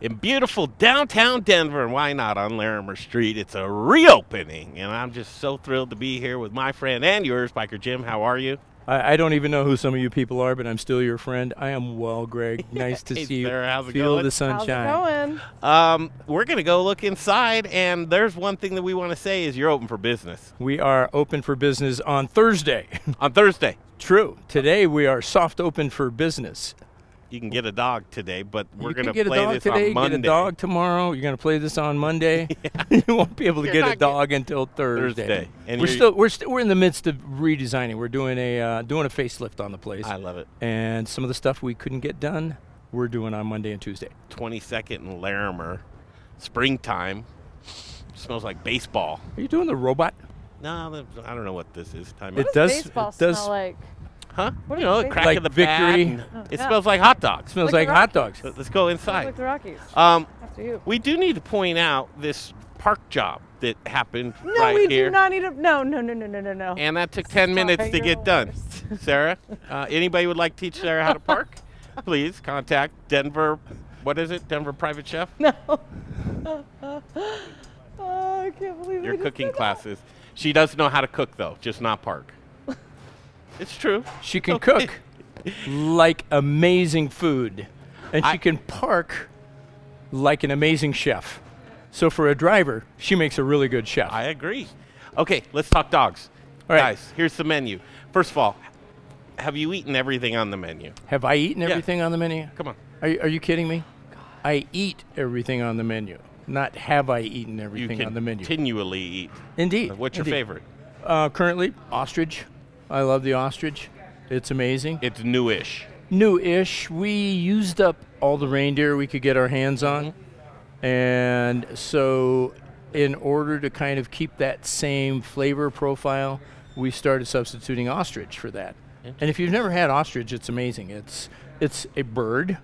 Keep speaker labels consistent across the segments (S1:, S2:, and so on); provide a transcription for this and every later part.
S1: in beautiful downtown Denver, and why not on Larimer Street? It's a reopening, and I'm just so thrilled to be here with my friend and yours, Biker Jim. How are you?
S2: I, I don't even know who some of you people are, but I'm still your friend. I am well, Greg. Nice to
S1: Hey,
S2: see you.
S1: How's it
S2: Feel
S1: going?
S2: the
S3: How's it
S2: sunshine.
S3: going?
S1: Um, we're gonna go look inside, and there's one thing that we want to say is you're open for business
S2: We are open for business on Thursday.
S1: on Thursday.
S2: True. Today we are soft open for business.
S1: You can get a dog today, but we're gonna play this
S2: today,
S1: on Monday.
S2: get a dog tomorrow. You're going to play this on Monday. you won't be able to
S1: You're
S2: get
S1: not
S2: a
S1: get-
S2: dog until Thursday.
S1: Thursday. And
S2: we're still we're still we're in the midst of redesigning. We're doing a uh, doing a facelift on the place,
S1: I love it.
S2: and some of the stuff we couldn't get done, we're doing on Monday and Tuesday.
S1: 22nd and Larimer, springtime. Smells like baseball.
S2: Are you doing the robot?
S1: No, I don't know what this is. Time
S2: It does-
S3: baseball
S2: it does-
S3: smell like?
S1: Huh?
S3: what
S1: do
S3: you
S1: know, the crack
S2: Like
S1: of the bat
S2: victory?
S1: and It
S3: Yeah.
S1: smells like hot dogs.
S2: smells
S3: Like
S2: like, hot dogs.
S1: Let- Let's go inside.
S3: like the Rockies.
S1: Um,
S3: After you.
S1: we do need to point out this park job that happened
S3: No,
S1: right
S3: we
S1: here.
S3: do not need a. No, no, no, no, no, no, no.
S1: And that took 10
S3: Sorry,
S1: minutes to get
S3: the
S1: done. Sarah, uh, anybody would like to teach Sarah how to park? Please contact Denver. What is it? Denver Private Chef?
S3: no. oh, I can't believe
S1: Your cooking
S3: said that.
S1: classes. She does know how to cook, though, just not park. It's true.
S2: She can
S1: Okay.
S2: cook like amazing food, and
S1: I-
S2: she can park like an amazing chef. So for a driver, she makes a really good chef.
S1: I agree. Okay, let's talk dogs.
S2: All right.
S1: Guys, here's the menu. First of all, have you eaten everything on the menu?
S2: Have I eaten
S1: Yeah.
S2: everything on the menu?
S1: Come on.
S2: Are you, are you kidding me? I eat everything on the menu. Not have I eaten everything on the menu.
S1: continually eat.
S2: Indeed.
S1: What's your favorite?
S2: Uh, currently, ostrich. I love the ostrich. It's amazing.
S1: It's newish.
S2: New-ish. We used up all the reindeer we could get our hands on,
S1: Mm-hmm.
S2: and so in order to kind of keep that same flavor profile, we started substituting ostrich for that. And if you've never had ostrich, it's amazing. It's it's a bird,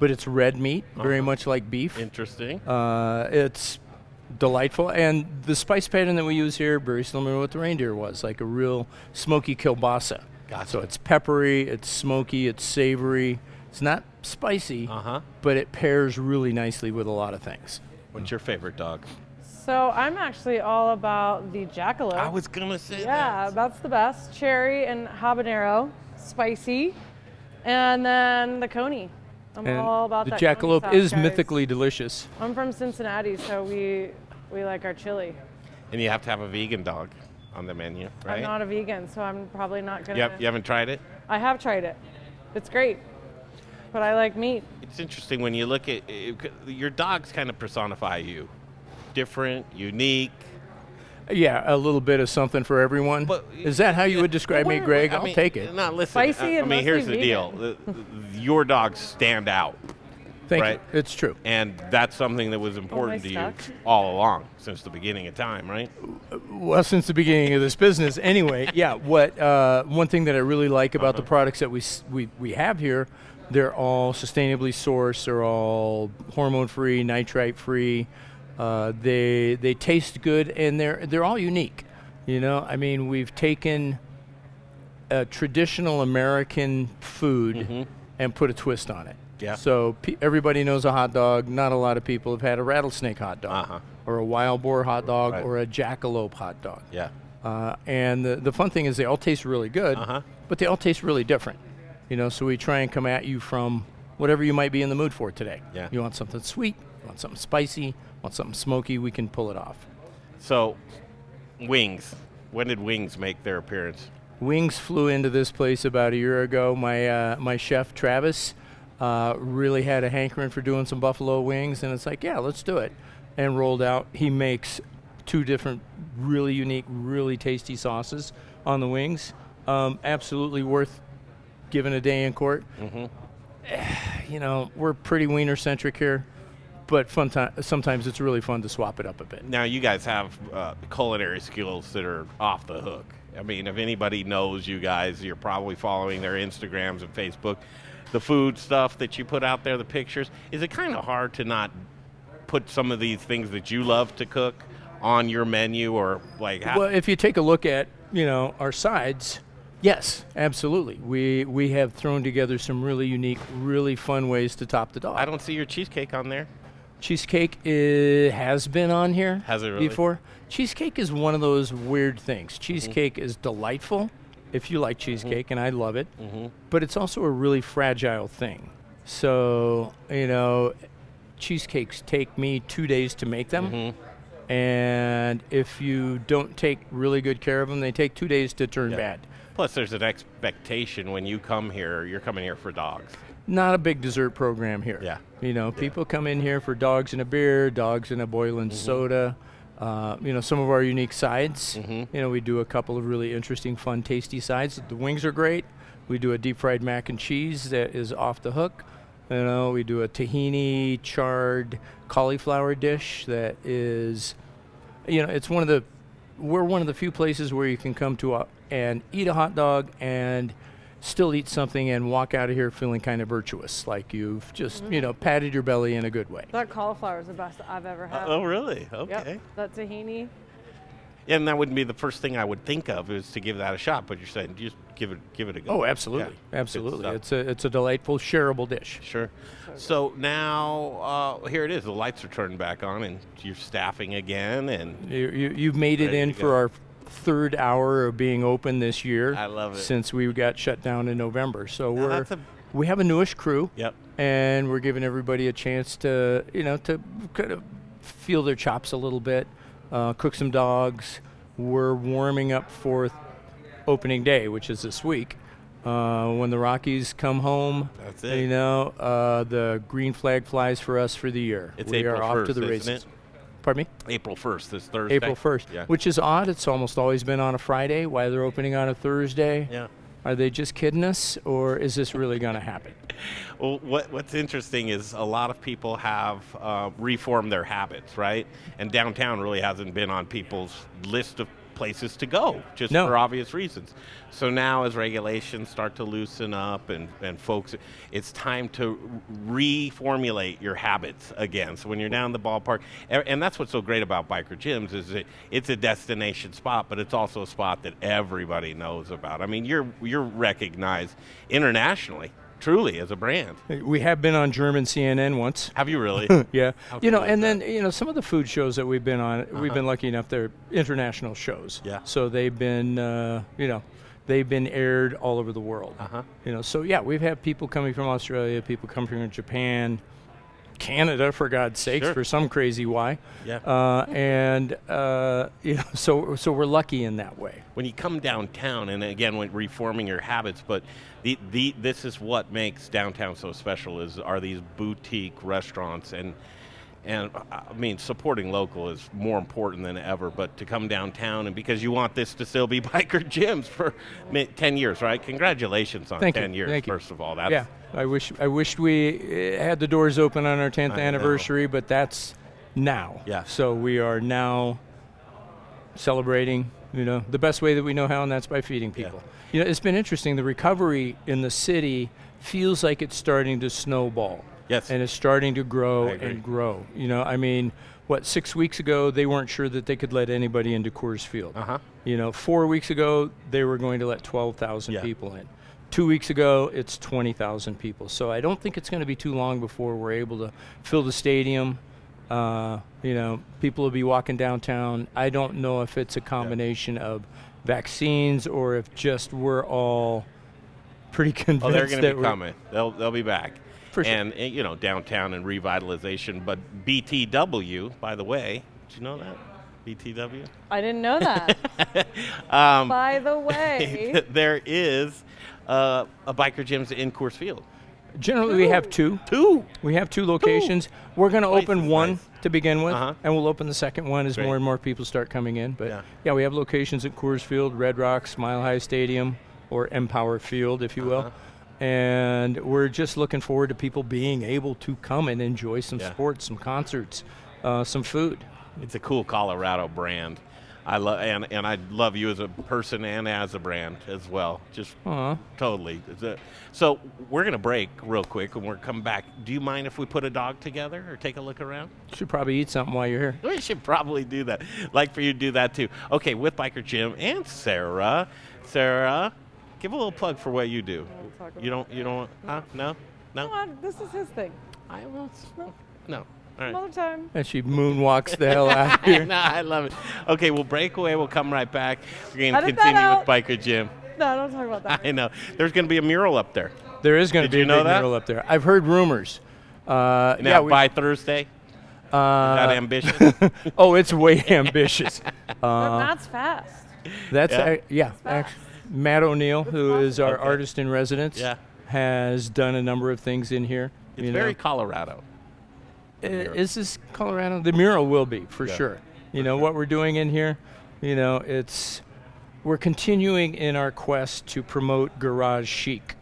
S2: but it's red meat, very
S1: Uh-huh.
S2: much like beef.
S1: Interesting.
S2: Uh, it's delightful, and the spice pattern that we use here very similar to what the reindeer was, like a real smoky kielbasa.
S1: Gotcha.
S2: So it's peppery, it's smoky, it's savory. It's not spicy,
S1: Uh huh.
S2: but it pairs really nicely with a lot of things.
S1: What's your favorite dog?
S3: So I'm actually all about the jackalope.
S1: I was gonna say
S3: Yeah,
S1: that.
S3: that's the best. Cherry and habanero, spicy, and then the coney. I'm
S2: And
S3: all about
S2: the
S3: that.
S2: jackalope
S3: sauce,
S2: is
S3: guys.
S2: mythically delicious.
S3: I'm from Cincinnati, so we we like our chili.
S1: And you have to have a vegan dog on the menu, right?
S3: I'm not a vegan, so I'm probably not gonna.
S1: you, have, you haven't tried it?
S3: I have tried it. It's great, but I like meat.
S1: It's interesting when you look at it, your dogs kind of personify you. Different, unique.
S2: Yeah, a little bit of something for everyone.
S1: But-
S2: is that how you would describe me, Greg?
S1: I
S2: I'll
S1: mean,
S2: take it.
S1: No, listen.
S3: Spicy
S1: I, I
S3: and
S1: mean, here's
S3: mostly
S1: the deal. The- the- your dogs stand out,
S2: Thank
S1: right.
S2: you. It's true.
S1: and that's something that was important to you all along since the beginning of time, right?
S2: Well, since the beginning of this business, anyway. yeah. What uh, one thing that I really like about the products that we we we have here, they're all sustainably sourced. They're all hormone free, nitrite free. Uh, they they taste good, and they're they're all unique. You know, I mean, we've taken a traditional American food and put a twist on it.
S1: Yeah.
S2: So pe- everybody knows a hot dog. Not a lot of people have had a rattlesnake hot dog,
S1: Uh-huh.
S2: or a wild boar hot dog,
S1: Right.
S2: or a jackalope hot dog.
S1: Yeah.
S2: Uh, and the, the fun thing is they all taste really good,
S1: Uh-huh.
S2: but they all taste really different. You know, so we try and come at you from whatever you might be in the mood for today.
S1: Yeah.
S2: You want something sweet, you want something spicy, want something smoky, we can pull it off.
S1: So, wings. When did wings make their appearance?
S2: Wings flew into this place about a year ago. My uh, my chef Travis uh, really had a hankering for doing some buffalo wings, and it's like, yeah, let's do it. And rolled out. He makes two different, really unique, really tasty sauces on the wings. Um, absolutely worth giving a day in court. You know, we're pretty wiener centric here, but fun ti- sometimes it's really fun to swap it up a bit.
S1: Now, you guys have uh, culinary skills that are off the hook. I mean, if anybody knows you guys, you're probably following their Instagrams and Facebook. The food stuff that you put out there, the pictures, is it kind of hard to not put some of these things that you love to cook on your menu or like how,
S2: Well, if you take a look at you know our sides, yes, absolutely. We we have thrown together some really unique, really fun ways to top the dog.
S1: I don't see your cheesecake on there.
S2: Cheesecake i has been on here
S1: Has it really?
S2: before. Cheesecake is one of those weird things.
S1: Mm-hmm.
S2: Cheesecake is delightful if you like cheesecake, and I love it.
S1: Mhm.
S2: But it's also a really fragile thing. So you know, cheesecakes take me two days to make them.
S1: Mm-hmm.
S2: And if you don't take really good care of them, they take two days to turn
S1: Yeah.
S2: bad.
S1: Plus, there's an expectation when you come here, you're coming here for dogs.
S2: Not a big dessert program here.
S1: Yeah.
S2: You know, people come in here for dogs and a beer, dogs and a Boylan
S1: Mm-hmm.
S2: soda. Uh, you know, some of our unique sides.
S1: Mhm.
S2: You know, we do a couple of really interesting, fun, tasty sides. The wings are great. We do a deep fried mac and cheese that is off the hook. You know, we do a tahini charred cauliflower dish that is, you know, it's one of the, we're one of the few places where you can come to a, and eat a hot dog and still eat something and walk out of here feeling kind of virtuous, like you've just, you know, patted your belly in a good way.
S3: That cauliflower is the best I've ever had.
S1: oh, really?
S3: Yep.
S1: Okay.
S3: That tahini.
S1: And that wouldn't be the first thing I would think of is to give that a shot. But you're saying just give it, give it a go.
S2: Oh, absolutely,
S1: Yeah,
S2: absolutely. It's a it's a delightful shareable dish.
S1: Sure. So now uh, here it is. The lights are turned back on, and you're staffing again. And
S2: You, you you've made it in for our third hour of being open this year.
S1: I love it.
S2: Since we got shut down in November, so
S1: Now
S2: we're
S1: a-
S2: we have a newish crew.
S1: yep.
S2: and we're giving everybody a chance to, you know, to kind of feel their chops a little bit, uh, cook some dogs. We're warming up for opening day, which is this week. Uh, when the Rockies come home,
S1: That's it.
S2: you know, uh, the green flag flies for us for the year.
S1: It's
S2: we
S1: April
S2: are off to
S1: 1st,
S2: the
S1: isn't
S2: races.
S1: it?
S2: Pardon me?
S1: April 1st, this Thursday.
S2: April 1st,
S1: Yeah.
S2: which is odd. It's almost always been on a Friday. Why they're opening on a Thursday?
S1: yeah.
S2: Are they just kidding us, or is this really going to happen?
S1: Well, what, what's interesting is a lot of people have uh, reformed their habits, right? And downtown really hasn't been on people's list of places to go, just
S2: No.
S1: for obvious reasons. So now, as regulations start to loosen up and, and folks, it's time to reformulate your habits again. So when you're down in the ballpark, and that's what's so great about Biker Jim's is that it's a destination spot, but it's also a spot that everybody knows about. I mean, you're you're recognized internationally, truly, as a brand.
S2: We have been on German CNN once.
S1: Have you really?
S2: Yeah,
S1: How
S2: you know, and
S1: that?
S2: then you know some of the food shows that we've been on, we've been lucky enough they're international shows.
S1: Yeah.
S2: So they've been, uh, you know, they've been aired all over the world.
S1: Uh-huh.
S2: You know, so yeah, we've had people coming from Australia, people coming from Japan, Canada, for God's sakes,
S1: Sure.
S2: for some crazy why.
S1: Yeah.
S2: Uh, and uh, you know, so so we're lucky in that way.
S1: when you come downtown, and again, when reforming your habits, but the, the this is what makes downtown so special is are these boutique restaurants and and uh, I mean supporting local is more important than ever. But to come downtown and because you want this to still be Biker Jim's for ten years, right? Congratulations on
S2: Thank you.
S1: ten years.
S2: Thank you.
S1: First of all, that's
S2: yeah, I wish I wished we uh, had the doors open on our 10th
S1: I know.
S2: anniversary, but that's now.
S1: Yeah.
S2: So we are now celebrating, you know, the best way that we know how, and that's by feeding
S1: Yeah.
S2: people. You know, it's been interesting. The recovery in the city feels like it's starting to snowball.
S1: Yes.
S2: And it's starting to grow and grow. You know, I mean, what six weeks ago they weren't sure that they could let anybody into Coors Field.
S1: Uh huh.
S2: You know, four weeks ago, they were going to let 12,000
S1: Yeah.
S2: people in. Two weeks ago, it's 20,000 people. So I don't think it's going to be too long before we're able to fill the stadium. Uh, you know, people will be walking downtown. I don't know if it's a combination of vaccines or if just we're all pretty convinced
S1: Oh, they're going to be coming. They'll they'll be back.
S2: For sure.
S1: and uh, you know downtown and revitalization. But BTW, by the way, did you know that BTW?
S3: I didn't know that.
S1: Um,
S3: By the way,
S1: there is uh, a Biker Jim's in Coors Field.
S2: Generally, we have two.
S1: Two.
S2: We have two locations. We're going to open
S1: as
S2: one
S1: nice.
S2: to begin with,
S1: Uh-huh.
S2: and we'll open the second one as
S1: Great.
S2: more and more people start coming in. But
S1: Yeah.
S2: yeah, we have locations at Coors Field, Red Rocks, Mile High Stadium, or Empower Field, if you will.
S1: Uh-huh.
S2: And we're just looking forward to people being able to come and enjoy some
S1: Yeah.
S2: sports, some concerts, uh, some food.
S1: It's a cool Colorado brand. I love and and I love you as a person and as a brand as well. Just
S2: Aw.
S1: totally. A- So we're gonna break real quick and we're coming back. Do you mind if we put a dog together or take a look around?
S2: Should probably eat something while you're here.
S1: We should probably do that. Like for you to do that too. Okay, with Biker Jim and Sarah. Sarah, give a little plug for what you do. You don't. You don't. Huh? No. No.
S3: Come on, this is his thing.
S1: I will. No. No. right.
S3: Another time.
S2: And she moonwalks the hell out of here.
S1: no, I love it. Okay, we'll break away. We'll come right back. We're going to
S3: Edit that
S1: continue with. Biker Jim.
S3: No, don't talk about that.
S1: I know. There's going to be a mural up there.
S2: There is going
S1: Did
S2: to be
S1: you
S2: a
S1: know
S2: big
S1: that?
S2: mural up there. I've heard rumors. Uh,
S1: Now,
S2: yeah, we-
S1: by Thursday?
S2: uh,
S1: that ambitious?
S2: oh, it's way ambitious.
S3: But
S2: Uh,
S3: Matt's fast.
S2: that's
S1: Yeah?
S2: yeah. yeah
S3: fast.
S2: actu- Matt O'Neill, who is our
S1: Okay.
S2: artist in residence,
S1: Yeah.
S2: has done a number of things in here.
S1: It's very
S2: know.
S1: Colorado.
S2: Uh, is this Colorado? The mural will be for
S1: Yeah,
S2: sure. You know what we're doing in here. You know, it's we're continuing in our quest to promote garage chic.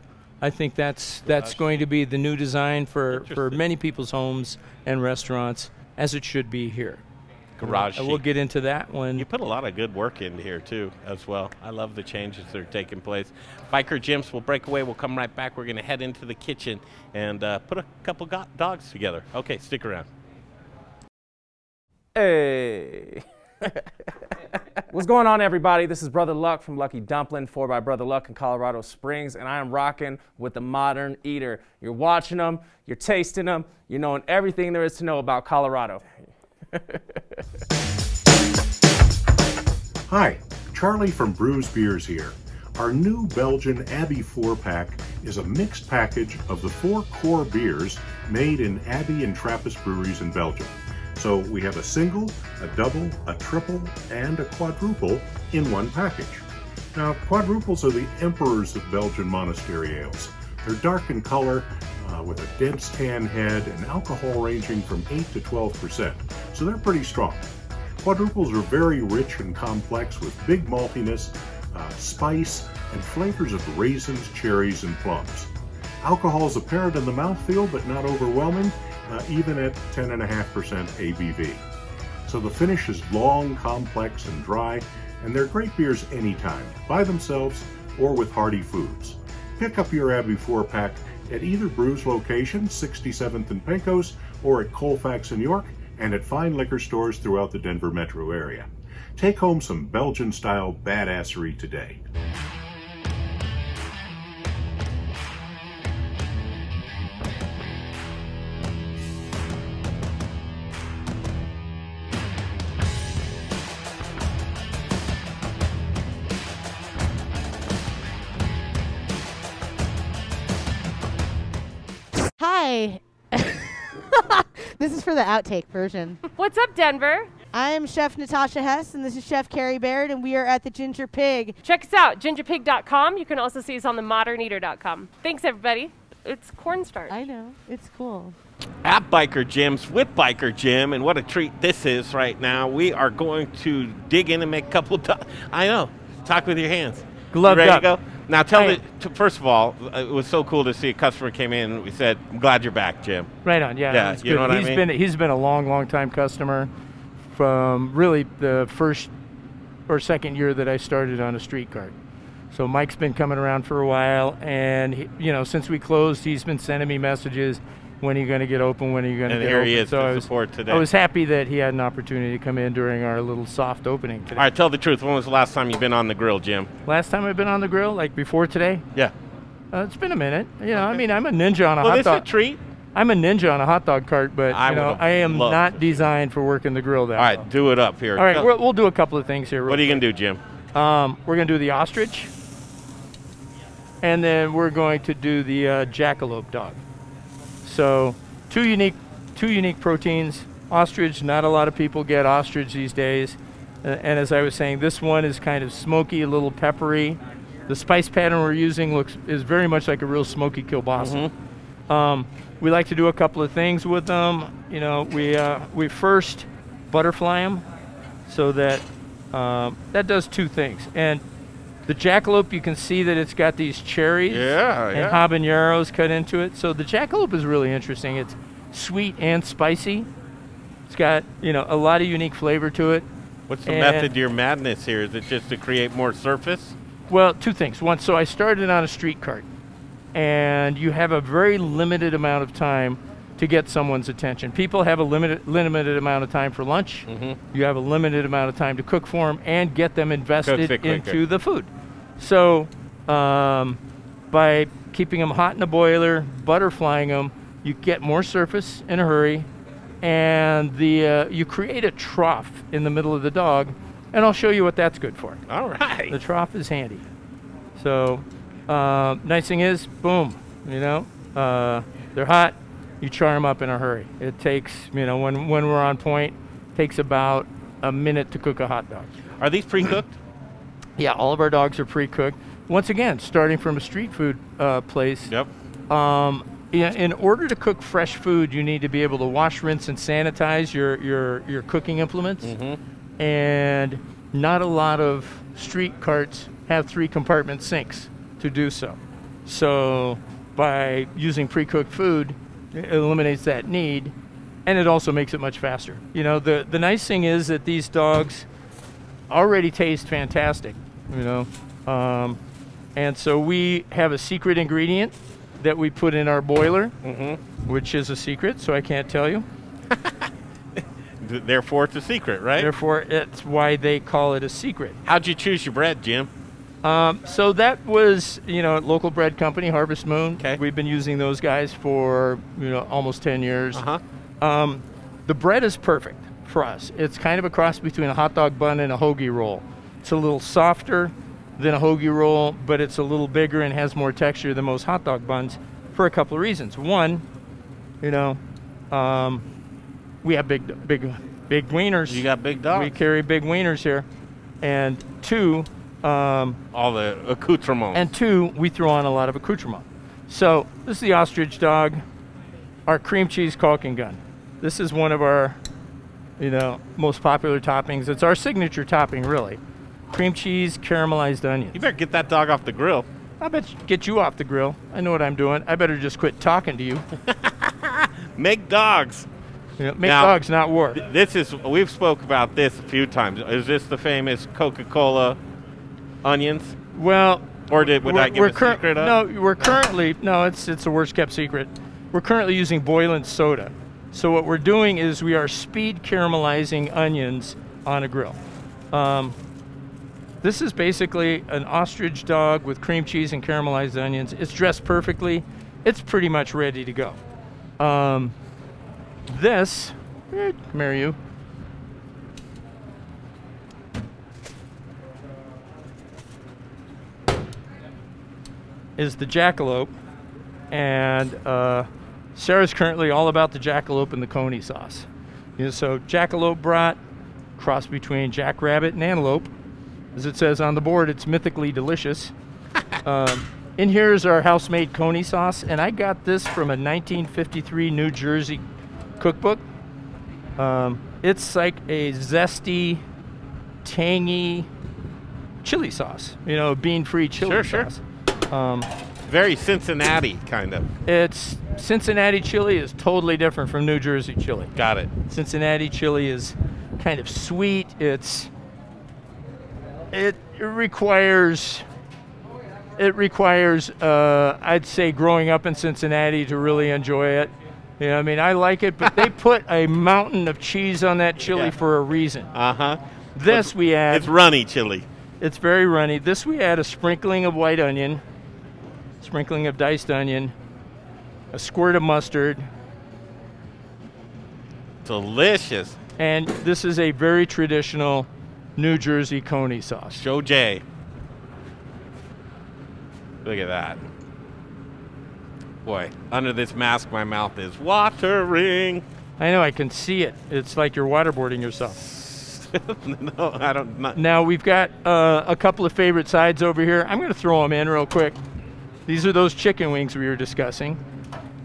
S2: I think that's that's going to be the new design for for many people's homes and restaurants, as it should be here.
S1: Garage
S2: And we'll get into that one.
S1: You put a lot of good work into here too, as well. I love the changes that are taking place. Biker Jim's will break away. We'll come right back. We're going to head into the kitchen and uh, put a couple go- dogs together. Okay, stick around.
S4: Hey. What's going on, everybody? This is Brother Luck from Lucky Dumpling, 4 by Brother Luck in Colorado Springs, and I am rocking with the Modern Eater. You're watching them, you're tasting them, you're knowing everything there is to know about Colorado.
S5: Hi, Charlie from Bruz Beers here. Our new Belgian Abbey 4 pack is a mixed package of the four core beers made in Abbey and Trappist breweries in Belgium. So we have a single, a double, a triple, and a quadruple in one package. Now, quadruples are the emperors of Belgian monastery ales. They're dark in color, uh, with a dense tan head, and alcohol ranging from 8 to 12%. So they're pretty strong. Quadruples are very rich and complex with big maltiness, uh, spice, and flavors of raisins, cherries, and plums. Alcohol is apparent in the mouthfeel, but not overwhelming, uh, even at 10.5% ABV. So the finish is long, complex, and dry, and they're great beers anytime, by themselves or with hearty foods. Pick up your Abbey 4 pack at either Bruz location, 67th and Pecos, or at Colfax in York, and at fine liquor stores throughout the Denver metro area. Take home some Belgian style badassery today.
S6: Hi. this is for the outtake version.
S7: What's up, Denver?
S6: I'm Chef Natasha Hess, and this is Chef Carrie Baird, and we are at the Ginger Pig.
S7: Check us out, gingerpig.com. You can also see us on the moderneater.com. Thanks, everybody. It's cornstarch.
S6: I know, it's cool.
S1: At Biker Jim's with Biker Jim, and what a treat this is right now. We are going to dig in and make a couple of. Do- I know. Talk with your hands.
S2: Gloved
S1: you ready
S2: up.
S1: to go? Now tell
S2: I
S1: me.
S2: am.
S1: T- first of all, uh, it was so cool to see a customer came in. and We said, "I'm glad you're back, Jim."
S2: Right on, yeah.
S1: Yeah, you know
S2: good.
S1: what I
S2: He's
S1: mean?
S2: been he's been a long, long time customer from really the first or second year that I started on a street cart. So Mike's been coming around for a while, and he, you know since we closed, he's been sending me messages. When are you going to get open? When are you going to
S1: And
S2: get
S1: here
S2: open?
S1: he is
S2: so
S1: to
S2: I was,
S1: support today.
S2: I was happy that he had an opportunity to come in during our little soft opening today.
S1: All right, tell the truth. When was the last time you've been on the grill, Jim?
S2: Last time I've been on the grill, like before today,
S1: Yeah.
S2: uh, it's been a minute. You know, I mean, I'm a ninja on a
S1: Well,
S2: hot
S1: this is a
S2: dog.
S1: treat.
S2: I'm a ninja on a hot dog cart, but
S1: I
S2: you know, I am not designed for working the grill that
S1: All right,
S2: well.
S1: do it up here.
S2: All right, we'll, we'll do a couple of things here. real
S1: what are you gonna do, Jim?
S2: Um, we're going to do the ostrich, and then we're going to do the uh, jackalope dog. So, two unique, two unique proteins. Ostrich, not a lot of people get ostrich these days. Uh, and as I was saying, this one is kind of smoky, a little peppery. The spice pattern we're using looks is very much like a real smoky kielbasa. Um, we like to do a couple of things with them. You know, we uh, we first butterfly them so that um, that does two things. And the jackalope, you can see that it's got these cherries
S1: Yeah,
S2: and
S1: yeah.
S2: habaneros cut into it. So the jackalope is really interesting. It's sweet and spicy. It's got you know a lot of unique flavor to it.
S1: What's the
S2: and-
S1: method to your madness here? Is it just to create more surface?
S2: Well, two things. One, so I started on a street cart, and you have a very limited amount of time to get someone's attention. People have a limited limited amount of time for lunch.
S1: Mm-hmm.
S2: You have a limited amount of time to cook for them and get them invested into the food. So, um, by keeping them hot in a boiler, butterflying them, you get more surface in a hurry, and the uh, you create a trough in the middle of the dog, and I'll show you what that's good for.
S1: All right.
S2: The trough is handy. So, uh, nice thing is, boom, you know, uh, they're hot. You char them up in a hurry. It takes, you know, when when we're on point, takes about a minute to cook a hot dog.
S1: Are these pre-cooked?
S2: Yeah, all of our dogs are pre-cooked. Once again, starting from a street food uh, place.
S1: yep.
S2: Um, yeah, in order to cook fresh food, you need to be able to wash, rinse, and sanitize your your, your cooking implements. And not a lot of street carts have three compartment sinks to do so. So by using pre-cooked food, it eliminates that need, and it also makes it much faster. You know, the the nice thing is that these dogs already taste fantastic. You know, um, and so we have a secret ingredient that we put in our boiler, which is a secret, so I can't tell you.
S1: Therefore, it's a secret, right?
S2: Therefore, it's why they call it a secret.
S1: How'd you choose your bread, Jim?
S2: Um, so that was, you know, local bread company, Harvest Moon.
S1: 'Kay.
S2: We've been using those guys for, you know, almost 10 years.
S1: Uh-huh.
S2: Um, the bread is perfect for us. It's kind of a cross between a hot dog bun and a hoagie roll. It's a little softer than a hoagie roll, but it's a little bigger and has more texture than most hot dog buns for a couple of reasons. One, you know, um, we have big, big, big wieners.
S1: You got big dogs.
S2: We carry big wieners here, and two, um,
S1: All the accoutrements.
S2: and two, we throw on a lot of accoutrement. So this is the ostrich dog, our cream cheese caulking gun. This is one of our, you know, most popular toppings. It's our signature topping, really. Cream cheese, caramelized onions.
S1: you better get that dog off the grill.
S2: I bet you get you off the grill. I know what I'm doing. I better just quit talking to you.
S1: Make dogs.
S2: You know, make
S1: Now-
S2: dogs, not war.
S1: Th- This is we've spoke about this a few times. Is this the famous Coca-Cola onions,
S2: Well,
S1: or did would I give
S2: we're cur-
S1: secret up?
S2: No, we're currently no. It's it's a worst kept secret. We're currently using Boylan soda. So what we're doing is we are speed caramelizing onions on a grill. Um, this is basically an ostrich dog with cream cheese and caramelized onions. It's dressed perfectly. It's pretty much ready to go. Um, this, eh, come here, you. Is the jackalope, and uh, Sarah's currently all about the jackalope and the coney sauce. You know, so jackalope brat, cross between jackrabbit and antelope. As it says on the board, it's mythically delicious. um, in here is our house-made coney sauce, and I got this from a 1953 New Jersey cookbook. Um, it's like a zesty, tangy chili sauce. You know, bean-free chili
S1: Sure, sure.
S2: Um,
S1: Very Cincinnati kind of.
S2: it's Cincinnati chili is totally different from New Jersey chili.
S1: Got it.
S2: Cincinnati chili is kind of sweet. It's it requires it requires uh, I'd say growing up in Cincinnati to really enjoy it. You know, I mean, I like it, but they put a mountain of cheese on that chili
S1: Yeah.
S2: for a reason.
S1: Uh huh.
S2: This we add.
S1: It's runny chili.
S2: It's very runny. This we add a sprinkling of white onion, sprinkling of diced onion, a squirt of mustard,
S1: Delicious.
S2: and this is a very traditional New Jersey coney sauce.
S1: Joe J. Look at that. Boy, under this mask, my mouth is watering.
S2: I know I can see it. It's like you're waterboarding yourself.
S1: no, I don't. Not,
S2: Now we've got uh, a couple of favorite sides over here. I'm going to throw them in real quick. These are those chicken wings we were discussing.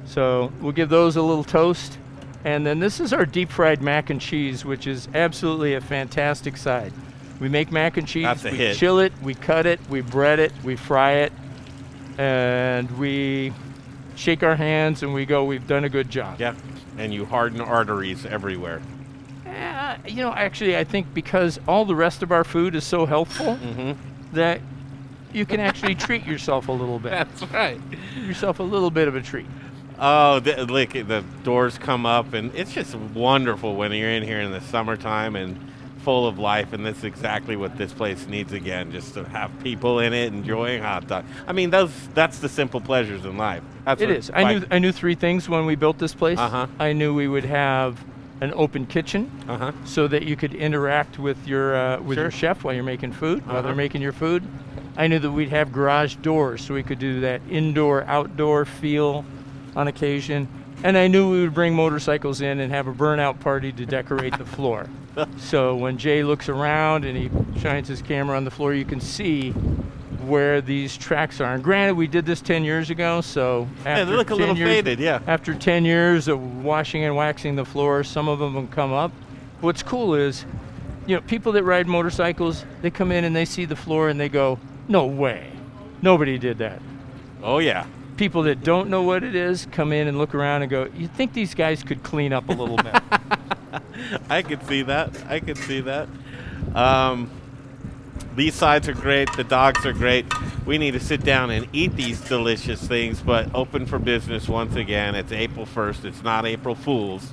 S2: So we'll give those a little toast. And then this is our deep fried mac and cheese, which is absolutely a fantastic side. We make mac and cheese, we
S1: hit.
S2: chill it, we cut it, we bread it, we fry it, and we shake our hands and we go, we've done a good job.
S1: yeah, and you harden arteries everywhere.
S2: Uh, you know, actually, I think because all the rest of our food is so healthful that you can actually treat yourself a little bit.
S1: That's right.
S2: Give yourself a little bit of a treat.
S1: Oh, the, look, the doors come up, and it's just wonderful when you're in here in the summertime and full of life. And that's exactly what this place needs again, just to have people in it enjoying hot dog. I mean, those that's the simple pleasures in life. That's
S2: It
S1: what-
S2: is. I
S1: like-
S2: knew I knew three things when we built this place.
S1: Uh-huh.
S2: I knew we would have an open kitchen
S1: Uh-huh.
S2: so that you could interact with your uh, with your chef while you're making food, while they're
S1: Uh-huh.
S2: making your food. I knew that we'd have garage doors so we could do that indoor outdoor feel on occasion. And I knew we would bring motorcycles in and have a burnout party to decorate the floor. So when Jay looks around and he shines his camera on the floor, you can see where these tracks are. And granted, we did this 10 years ago, so
S1: Yeah,
S2: after
S1: they look a
S2: 10
S1: little
S2: years,
S1: faded, yeah.
S2: After 10 years of washing and waxing the floor, some of them have come up. What's cool is, you know, people that ride motorcycles, they come in and they see the floor and they go, "No way, nobody did that."
S1: Oh yeah.
S2: People that don't know what it is come in and look around and go, "You think these guys could clean up a little bit?"
S1: I could see that. I could see that. Um, these sides are great. The dogs are great. We need to sit down and eat these delicious things, but open for business once again. It's April 1st. It's not April Fool's.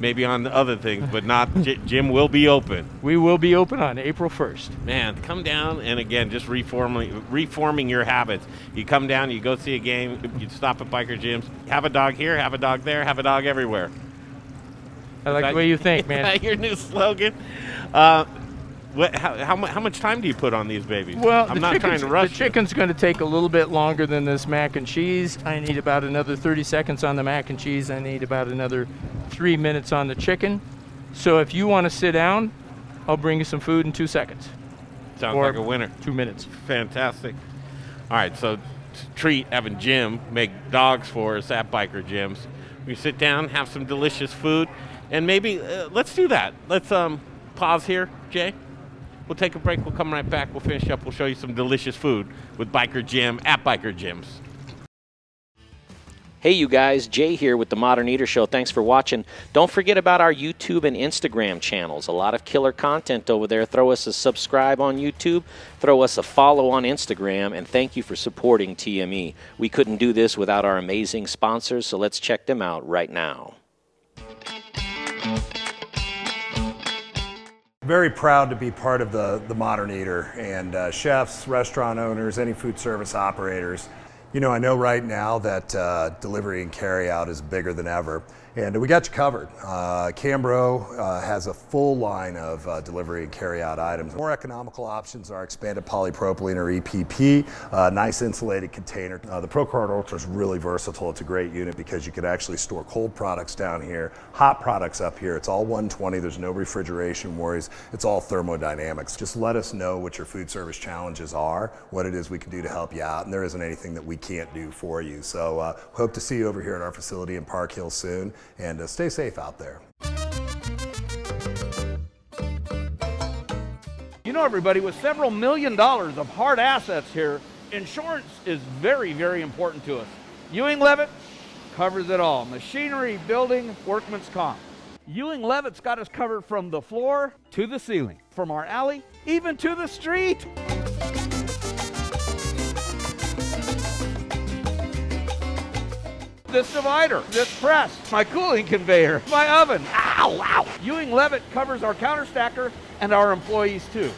S1: Maybe on the other things, but not. J- Jim will be open.
S2: we will be open on April 1st.
S1: Man, come down and again, just reforming reforming your habits. You come down, you go see a game, you stop at Biker Jim's. Have a dog here, have a dog there, have a dog everywhere.
S2: I like
S1: That-
S2: the way you think, man.
S1: your new slogan? Uh, what, how, how, how much time do you put on these babies?
S2: Well,
S1: I'm not trying to rush
S2: The chicken's going to take a little bit longer than this mac and cheese. I need about another 30 seconds on the mac and cheese. I need about another three minutes on the chicken. So if you want to sit down, I'll bring you some food in two seconds.
S1: Sounds
S2: or-
S1: like a winner.
S2: two minutes.
S1: Fantastic. All right, so treat having Jim make dogs for us at Biker Jim's. We sit down, have some delicious food, and maybe uh, let's do that. Let's um pause here, Jay. We'll take a break. We'll come right back. We'll finish up. We'll show you some delicious food with Biker Jim at Biker Jim's.
S8: Hey, you guys, Jay here with the Modern Eater Show. Thanks for watching. Don't forget about our YouTube and Instagram channels. A lot of killer content over there. Throw us a subscribe on YouTube, throw us a follow on Instagram, and thank you for supporting TME. We couldn't do this without our amazing sponsors, so let's check them out right now.
S9: Very proud to be part of the, the Modern Eater and uh, chefs, restaurant owners, any food service operators. You know, I know right now that uh, delivery and carry out is bigger than ever, and we got you covered. Uh, Cambro uh, has a full line of uh, delivery and carry out items. More economical options are expanded polypropylene or EPP, uh, nice insulated container. Uh, the ProCart Ultra is really versatile. It's a great unit because you can actually store cold products down here, hot products up here. It's all 120. There's no refrigeration worries. It's all thermodynamics. Just let us know what your food service challenges are, what it is we can do to help you out, and there isn't anything that we can't do for you. So uh, hope to see you over here at our facility in Park Hill soon, and uh, stay safe out there.
S10: You know, everybody, with several million dollars of hard assets here, insurance is very, very important to us. Ewing Leavitt covers it all machinery, building, workman's comp. Ewing Leavitt's got us covered from the floor to the ceiling, from our alley even to the street. This divider, this press, my cooling conveyor, my oven. Ow, ow. Ewing Leavitt covers our counter stacker and our employees too.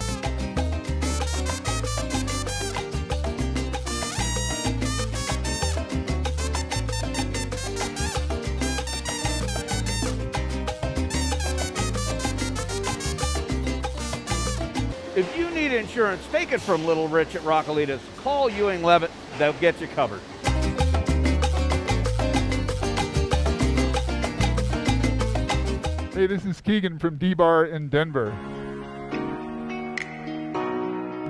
S10: If you need insurance, take it from Little Rich at Rockalitas. Call Ewing Leavitt, they'll get you covered.
S11: Hey, this is Keegan from D-Bar in Denver.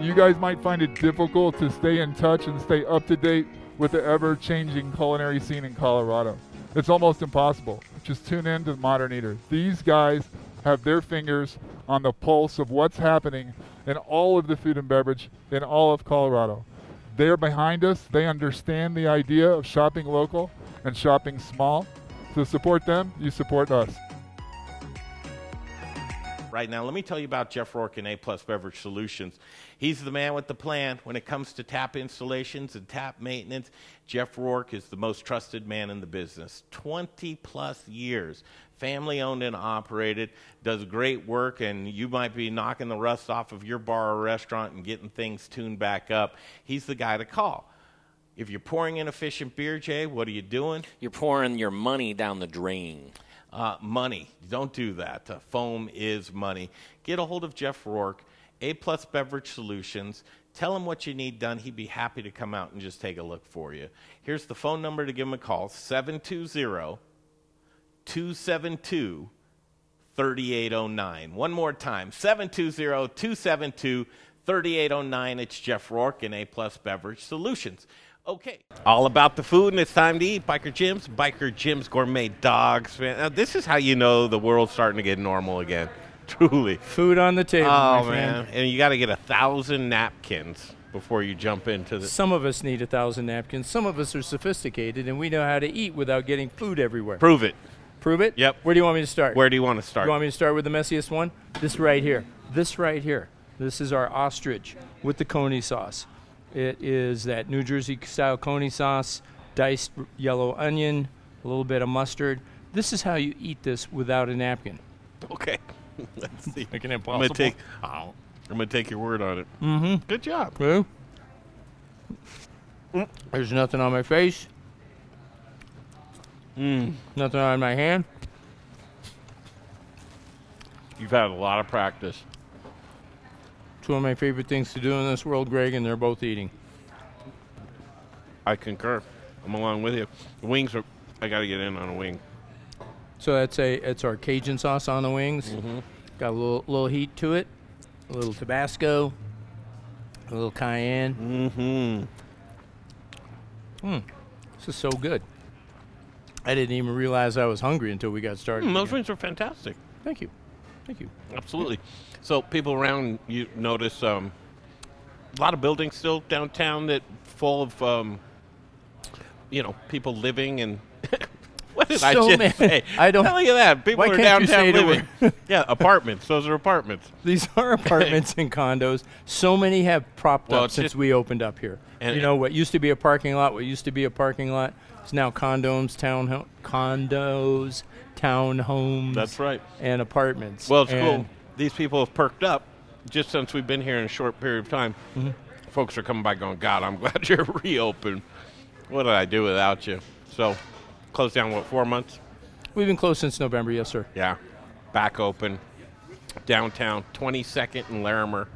S11: You guys might find it difficult to stay in touch and stay up to date with the ever-changing culinary scene in Colorado. It's almost impossible. Just tune in to Modern Eater. These guys have their fingers on the pulse of what's happening in all of the food and beverage in all of Colorado. They're behind us. They understand the idea of shopping local and shopping small. So support them, you support us.
S1: Right now. Let me tell you about Jeff Rourke and A Plus Beverage Solutions. He's the man with the plan when it comes to tap installations and tap maintenance. Jeff Rourke is the most trusted man in the business. 20 plus years, family owned and operated, does great work, and you might be knocking the rust off of your bar or restaurant and getting things tuned back up. He's the guy to call. If you're pouring inefficient beer, Jay, what are you doing?
S8: You're pouring your money down the drain.
S1: Uh, money. Don't do that. Uh, foam is money. Get a hold of Jeff Rourke, A Plus Beverage Solutions. Tell him what you need done. He'd be happy to come out and just take a look for you. Here's the phone number to give him a call 720 272 3809. One more time 720 272 3809. It's Jeff Rourke and A Plus Beverage Solutions. Okay. All about the food, and it's time to eat. Biker Jim's, Biker Jim's Gourmet Dogs. Man, now, this is how you know the world's starting to get normal again. Truly.
S2: Food on the table.
S1: Oh,
S2: my
S1: man.
S2: friend.
S1: And you got to get a thousand napkins before you jump into the.
S2: Some of us need a thousand napkins. Some of us are sophisticated, and we know how to eat without getting food everywhere.
S1: Prove it.
S2: Prove it?
S1: Yep.
S2: Where do you want me to start?
S1: Where do you want to start?
S2: You want me to start with the messiest one? This right here. This right here. This is our ostrich with the coney sauce. It is that New Jersey style coney sauce, diced yellow onion, a little bit of mustard. This is how you eat this without a napkin.
S1: Okay. Let's see.
S2: Making it
S1: I'm gonna take. I'm gonna take your word on it.
S2: Mm-hmm.
S1: Good job.
S2: Well, there's nothing on my face.
S1: Mm.
S2: Nothing on my hand.
S1: You've had a lot of practice.
S2: One of my favorite things to do in this world, Greg, and they're both eating.
S1: I concur. I'm along with you. The wings are. I got to get in on a wing.
S2: So that's a it's our Cajun sauce on the wings.
S1: Mhm.
S2: Got a little little heat to it, a little Tabasco, a little cayenne.
S1: Mm-hmm.
S2: Mm. This is so good. I didn't even realize I was hungry until we got started.
S1: Mm, those wings are fantastic.
S2: Thank you. Thank you.
S1: Absolutely. So people around you notice um, a lot of buildings still downtown that full of um, you know people living and what did I
S2: So
S1: just
S2: many-
S1: say?
S2: I don't-
S1: Look at that. People
S2: Why
S1: are
S2: can't you
S1: downtown
S2: say the
S1: living. yeah, apartments. Those are apartments.
S2: These are apartments and condos. So many have propped
S1: Well,
S2: up
S1: it's
S2: since
S1: just-
S2: we opened up here.
S1: And-
S2: you know what used to be a parking lot, what used to be a parking lot is now condoms, town condos, townhomes.
S1: That's right.
S2: And apartments.
S1: Well, it's
S2: And
S1: cool. These people have perked up just since we've been here in a short period of time.
S2: Mhm.
S1: Folks are coming by going, God, I'm glad you're reopened. What did I do without you? So, closed down, what, four months?
S2: We've been closed since November, yes, sir.
S1: Yeah. Back open. Downtown, 22nd and Larimer.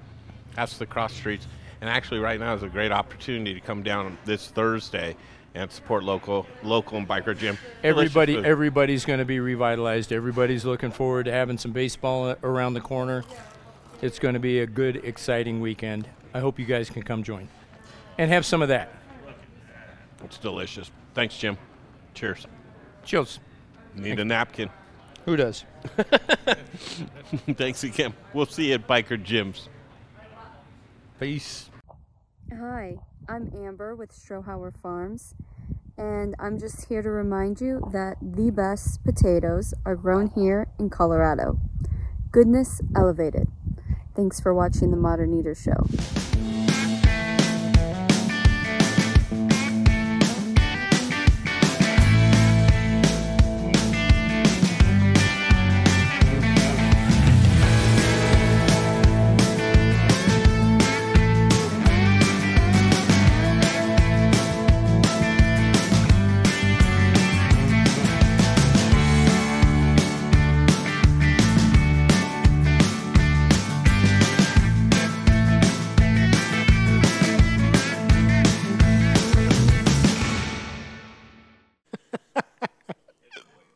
S1: That's the cross streets. And actually, right now is a great opportunity to come down this Thursday and support local, local and Biker Jim.
S2: Everybody, everybody's going to be revitalized. Everybody's looking forward to having some baseball around the corner. It's going to be a good, exciting weekend. I hope you guys can come join and have some of that.
S1: It's delicious. Thanks, Jim. Cheers.
S2: Cheers.
S1: Need a napkin.
S2: Who does?
S1: Thanks again. We'll see you at Biker Jim's.
S2: Peace.
S12: Hi, I'm Amber with Strohauer Farms, and I'm just here to remind you that the best potatoes are grown here in Colorado. Goodness elevated. Thanks for watching the Modern Eater Show.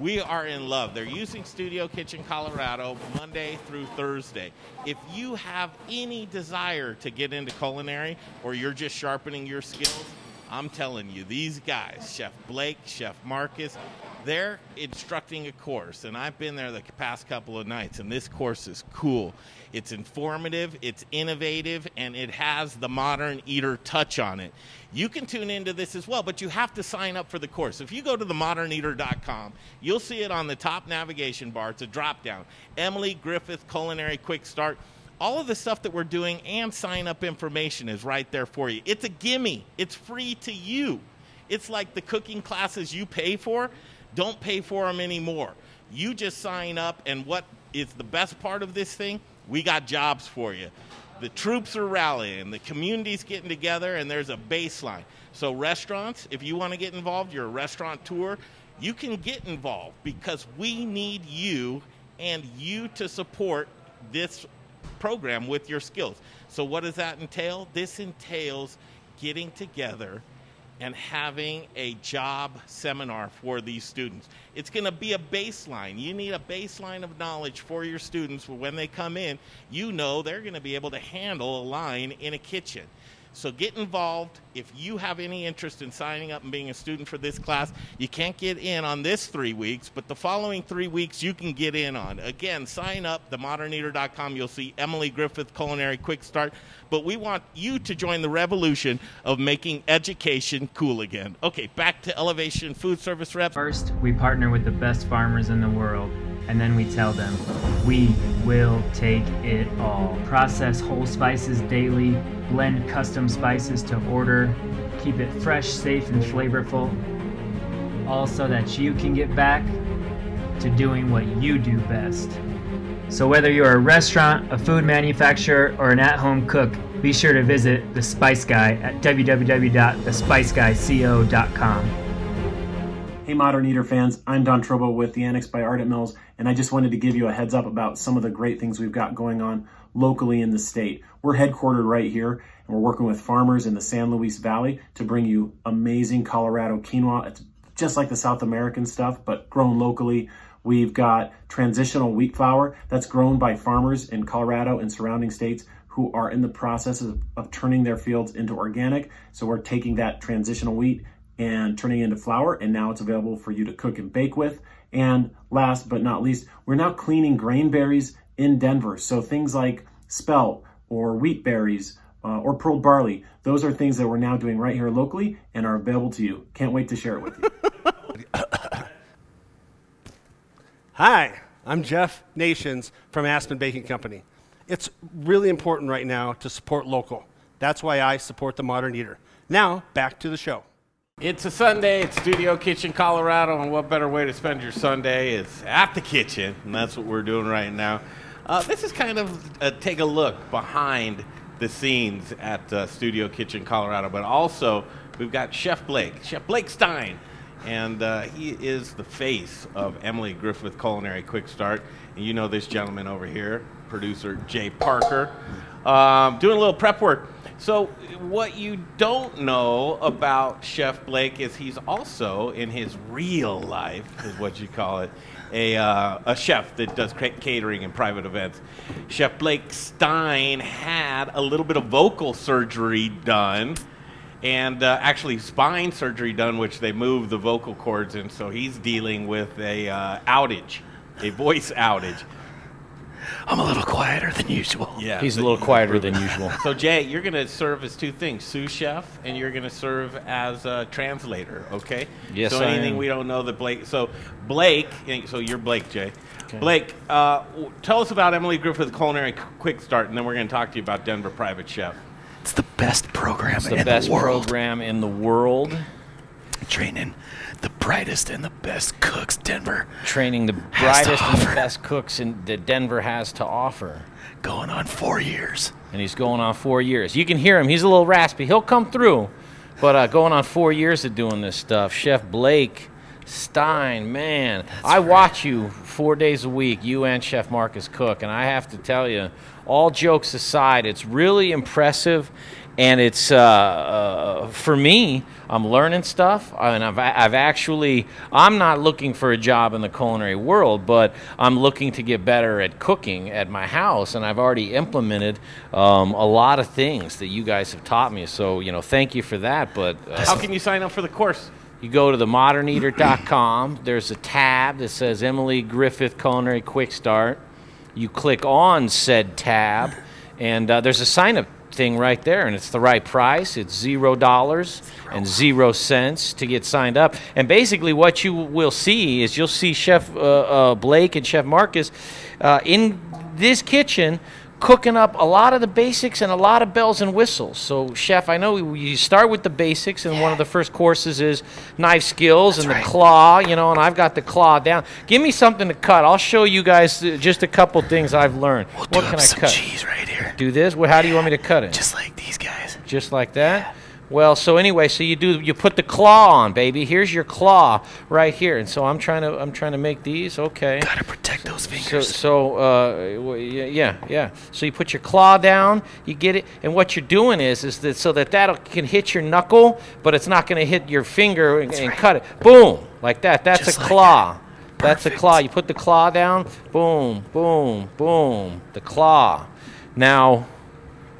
S1: We are in love. They're using Studio Kitchen Colorado Monday through Thursday. If you have any desire to get into culinary or you're just sharpening your skills, I'm telling you, these guys, Chef Blake, Chef Marcus, they're instructing a course, and I've been there the past couple of nights, and this course is cool. It's informative, it's innovative, and it has the modern eater touch on it. You can tune into this as well, but you have to sign up for the course. If you go to themoderneater.com, you'll see it on the top navigation bar. It's a drop down. Emily Griffith Culinary Quick Start. All of the stuff that we're doing and sign up information is right there for you. It's a gimme, it's free to you. It's like the cooking classes you pay for, don't pay for them anymore. You just sign up, and what is the best part of this thing? We got jobs for you. The troops are rallying, the community's getting together, and there's a baseline. So, restaurants, if you want to get involved, you're a restaurateur, you can get involved because we need you and you to support this program with your skills. So, what does that entail? This entails getting together and having a job seminar for these students. It's going to be a baseline. You need a baseline of knowledge for your students when they come in. You know they're going to be able to handle a line in a kitchen. So get involved. If you have any interest in signing up and being a student for this class, you can't get in on this three weeks, but the following three weeks you can get in on. Again, sign up, themoderneater.com. You'll see Emily Griffith Culinary Quick Start. But we want you to join the revolution of making education cool again. Okay, back to Elevation Food Service Reps.
S13: First, we partner with the best farmers in the world, and then we tell them, we will take it all. Process whole spices daily, blend custom spices to order, keep it fresh, safe, and flavorful, all so that you can get back to doing what you do best. So, whether you're a restaurant, a food manufacturer, or an at home cook, be sure to visit The Spice Guy at www.thespiceguyco.com.
S14: Hey, Modern Eater fans, I'm Don Trobo with the Annex by Ardent Mills, and I just wanted to give you a heads up about some of the great things we've got going on locally in the state. We're headquartered right here, and we're working with farmers in the San Luis Valley to bring you amazing Colorado quinoa. It's just like the South American stuff, but grown locally. We've got transitional wheat flour that's grown by farmers in Colorado and surrounding states who are in the process of, of turning their fields into organic. So we're taking that transitional wheat and turning it into flour, and now it's available for you to cook and bake with. And last but not least, we're now cleaning grain berries in Denver. So things like spelt or wheat berries uh, or pearl barley, those are things that we're now doing right here locally and are available to you. Can't wait to share it with you.
S15: Hi, I'm Jeff Nations from Aspen Baking Company. It's really important right now to support local. That's why I support the Modern Eater. Now, back to the show.
S1: It's a Sunday at Studio Kitchen, Colorado, and what better way to spend your Sunday is at the kitchen, and that's what we're doing right now. Uh, this is kind of a take a look behind the scenes at uh, Studio Kitchen, Colorado, but also we've got Chef Blake, Chef Blake Stein, and uh, he is the face of Emily Griffith Culinary Quick Start. And you know this gentleman over here, producer Jay Parker, um, doing a little prep work. So, what you don't know about Chef Blake is he's also, in his real life, is what you call it, a, uh, a chef that does catering and private events. Chef Blake Stein had a little bit of vocal surgery done and uh, actually spine surgery done, which they moved the vocal cords in. So he's dealing with a uh, outage, a voice outage.
S16: I'm a little quieter than usual.
S1: Yeah,
S8: He's a little quieter than usual.
S1: So Jay, you're going to serve as two things: sous chef, and you're going to serve as a translator. Okay.
S8: Yes,
S1: So
S8: I
S1: anything
S8: am.
S1: we don't know that Blake. So Blake. So you're Blake, Jay.
S8: Okay.
S1: Blake, uh, tell us about Emily Griffith Culinary Quick Start, and then we're going to talk to you about Denver Private Chef.
S16: It's the best program
S8: It's the
S16: in
S8: best
S16: the world.
S8: program in the world.
S16: Training the brightest and the best cooks Denver
S8: Training the brightest and the best cooks in, that Denver has to offer.
S16: Going on four years.
S8: And he's going on four years. You can hear him. He's a little raspy. He'll come through. But uh, going on four years of doing this stuff. Chef Blake Stein, man. I watch you four days a week, you and Chef Marcus Cook. And I have to tell you, all jokes aside, it's really impressive. And it's, uh, uh, for me, I'm learning stuff. And I've, I've actually, I'm not looking for a job in the culinary world, but I'm looking to get better at cooking at my house. And I've already implemented um, a lot of things that you guys have taught me. So, you know, thank you for that. But uh,
S1: How can you sign up for the course?
S8: You go to themoderneater.com. There's a tab that says Emily Griffith Culinary Quick Start. You click on said tab, and uh, there's a sign up thing right there, and it's the right price. It's zero dollars and zero cents to get signed up. And basically, what you will see is you'll see Chef uh, uh, Blake and Chef Marcus uh, in this kitchen cooking up a lot of the basics and a lot of bells and whistles. So, chef, I know you start with the basics, and one of the first courses is knife skills and the claw, you know, and I've got the claw down. Give me something to cut. I'll show you guys just a couple things I've learned. what
S16: do
S8: can I cut?
S16: cheese right here.
S8: Do this? Well, how do you want me to cut it?
S16: Just like these guys.
S8: Just like that? Well, so anyway, so you do you put the claw on, baby. Here's your claw right here, and so I'm trying to I'm trying to make these. Okay.
S16: Gotta protect those
S8: So,
S16: fingers.
S8: so uh, yeah, yeah. So you put your claw down, you get it, and what you're doing is, is that so that that can hit your knuckle, but it's not going to hit your finger and, and cut it. Boom, like that. That's
S16: Just
S8: a
S16: like
S8: claw. That's a claw. You put the claw down. Boom, boom, boom. The claw. Now,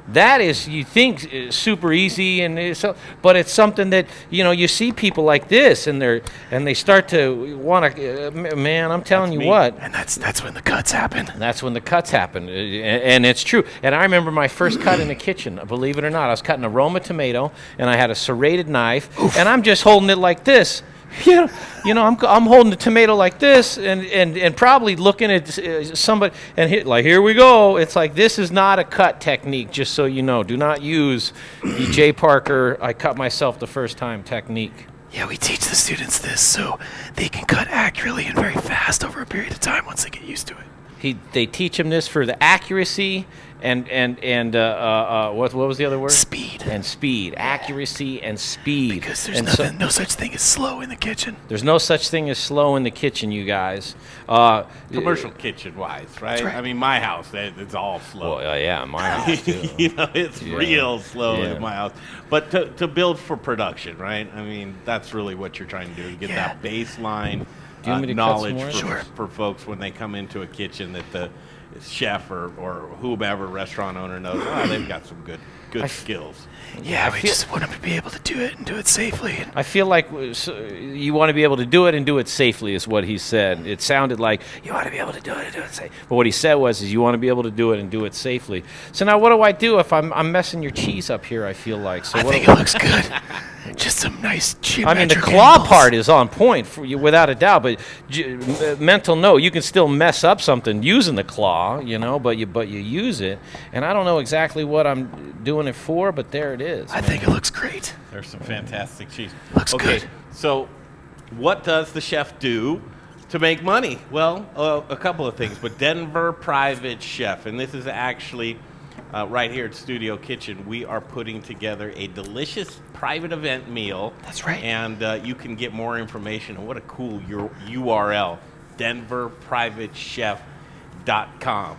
S8: that is you think uh, super easy and so, but it's something that you know you see people like this and they're and they start to want to uh, man i'm telling you what
S16: And that's that's when the cuts happen.
S8: that's when the cuts happen, uh, and, and it's true. And I remember my first cut in the kitchen. Believe it or not, I was cutting a Roma tomato, and I had a serrated knife, and I'm just holding it like this. You know, you know, I'm, I'm holding the tomato like this, and, and, and probably looking at uh, somebody, and hit, like here we go. It's like this is not a cut technique, just so you know. Do not use the Jay Parker. I cut myself the first time technique.
S16: Yeah, we teach the students this so they can cut accurately and very fast over a period of time once they get used to it.
S8: He, they teach him this for the accuracy and and and uh, uh, uh, what what was the other word?
S16: Speed
S8: and speed, accuracy and speed.
S16: Because there's
S8: And so-
S16: no such thing as slow in the kitchen.
S8: there's no such thing as slow in the kitchen, you guys. Uh,
S1: Commercial kitchen wise, right?
S8: right.
S1: I mean, my house, it- it's all slow.
S8: Well, uh, yeah, my house too.
S1: you know, it's
S8: Yeah.
S1: real slow
S8: Yeah.
S1: in my house. But to, to build for production, right? I mean, that's really what you're trying to do. You get that baseline
S8: Do you want
S1: uh,
S8: me to cut some
S1: knowledge for,
S8: Sure.
S1: for folks when they come into a kitchen that the chef or, or whomever restaurant owner knows, oh, they've got some good good
S8: I-
S1: skills.
S16: Yeah,
S8: I
S16: we
S8: feel-
S16: just want to be able to do it and do it safely.
S8: I feel like you want to be able to do it and do it safely, is what he said. It sounded like you want to be able to do it and do it safe. But what he said was, is you want to be able to do it and do it safely. So now, what do I do if I'm, I'm messing your cheese up here? I feel like. So
S16: I
S8: what
S16: think it looks good. Just some nice cheese.
S8: I mean, the claw
S16: angles.
S8: part is on point for you, without a doubt. But m- mental note, you can still mess up something using the claw, you know. But you but you use it, and I don't know exactly what I'm doing it for, but there it is.
S16: I think it looks great.
S1: There's some fantastic cheese.
S16: Looks
S1: okay,
S16: good.
S1: So, what does the chef do to make money? Well, uh, a couple of things. But Denver Private Chef, and this is actually uh, right here at Studio Kitchen, we are putting together a delicious private event meal.
S16: That's right.
S1: And uh, you can get more information. And what a cool U- URL, DenverPrivateChef.com.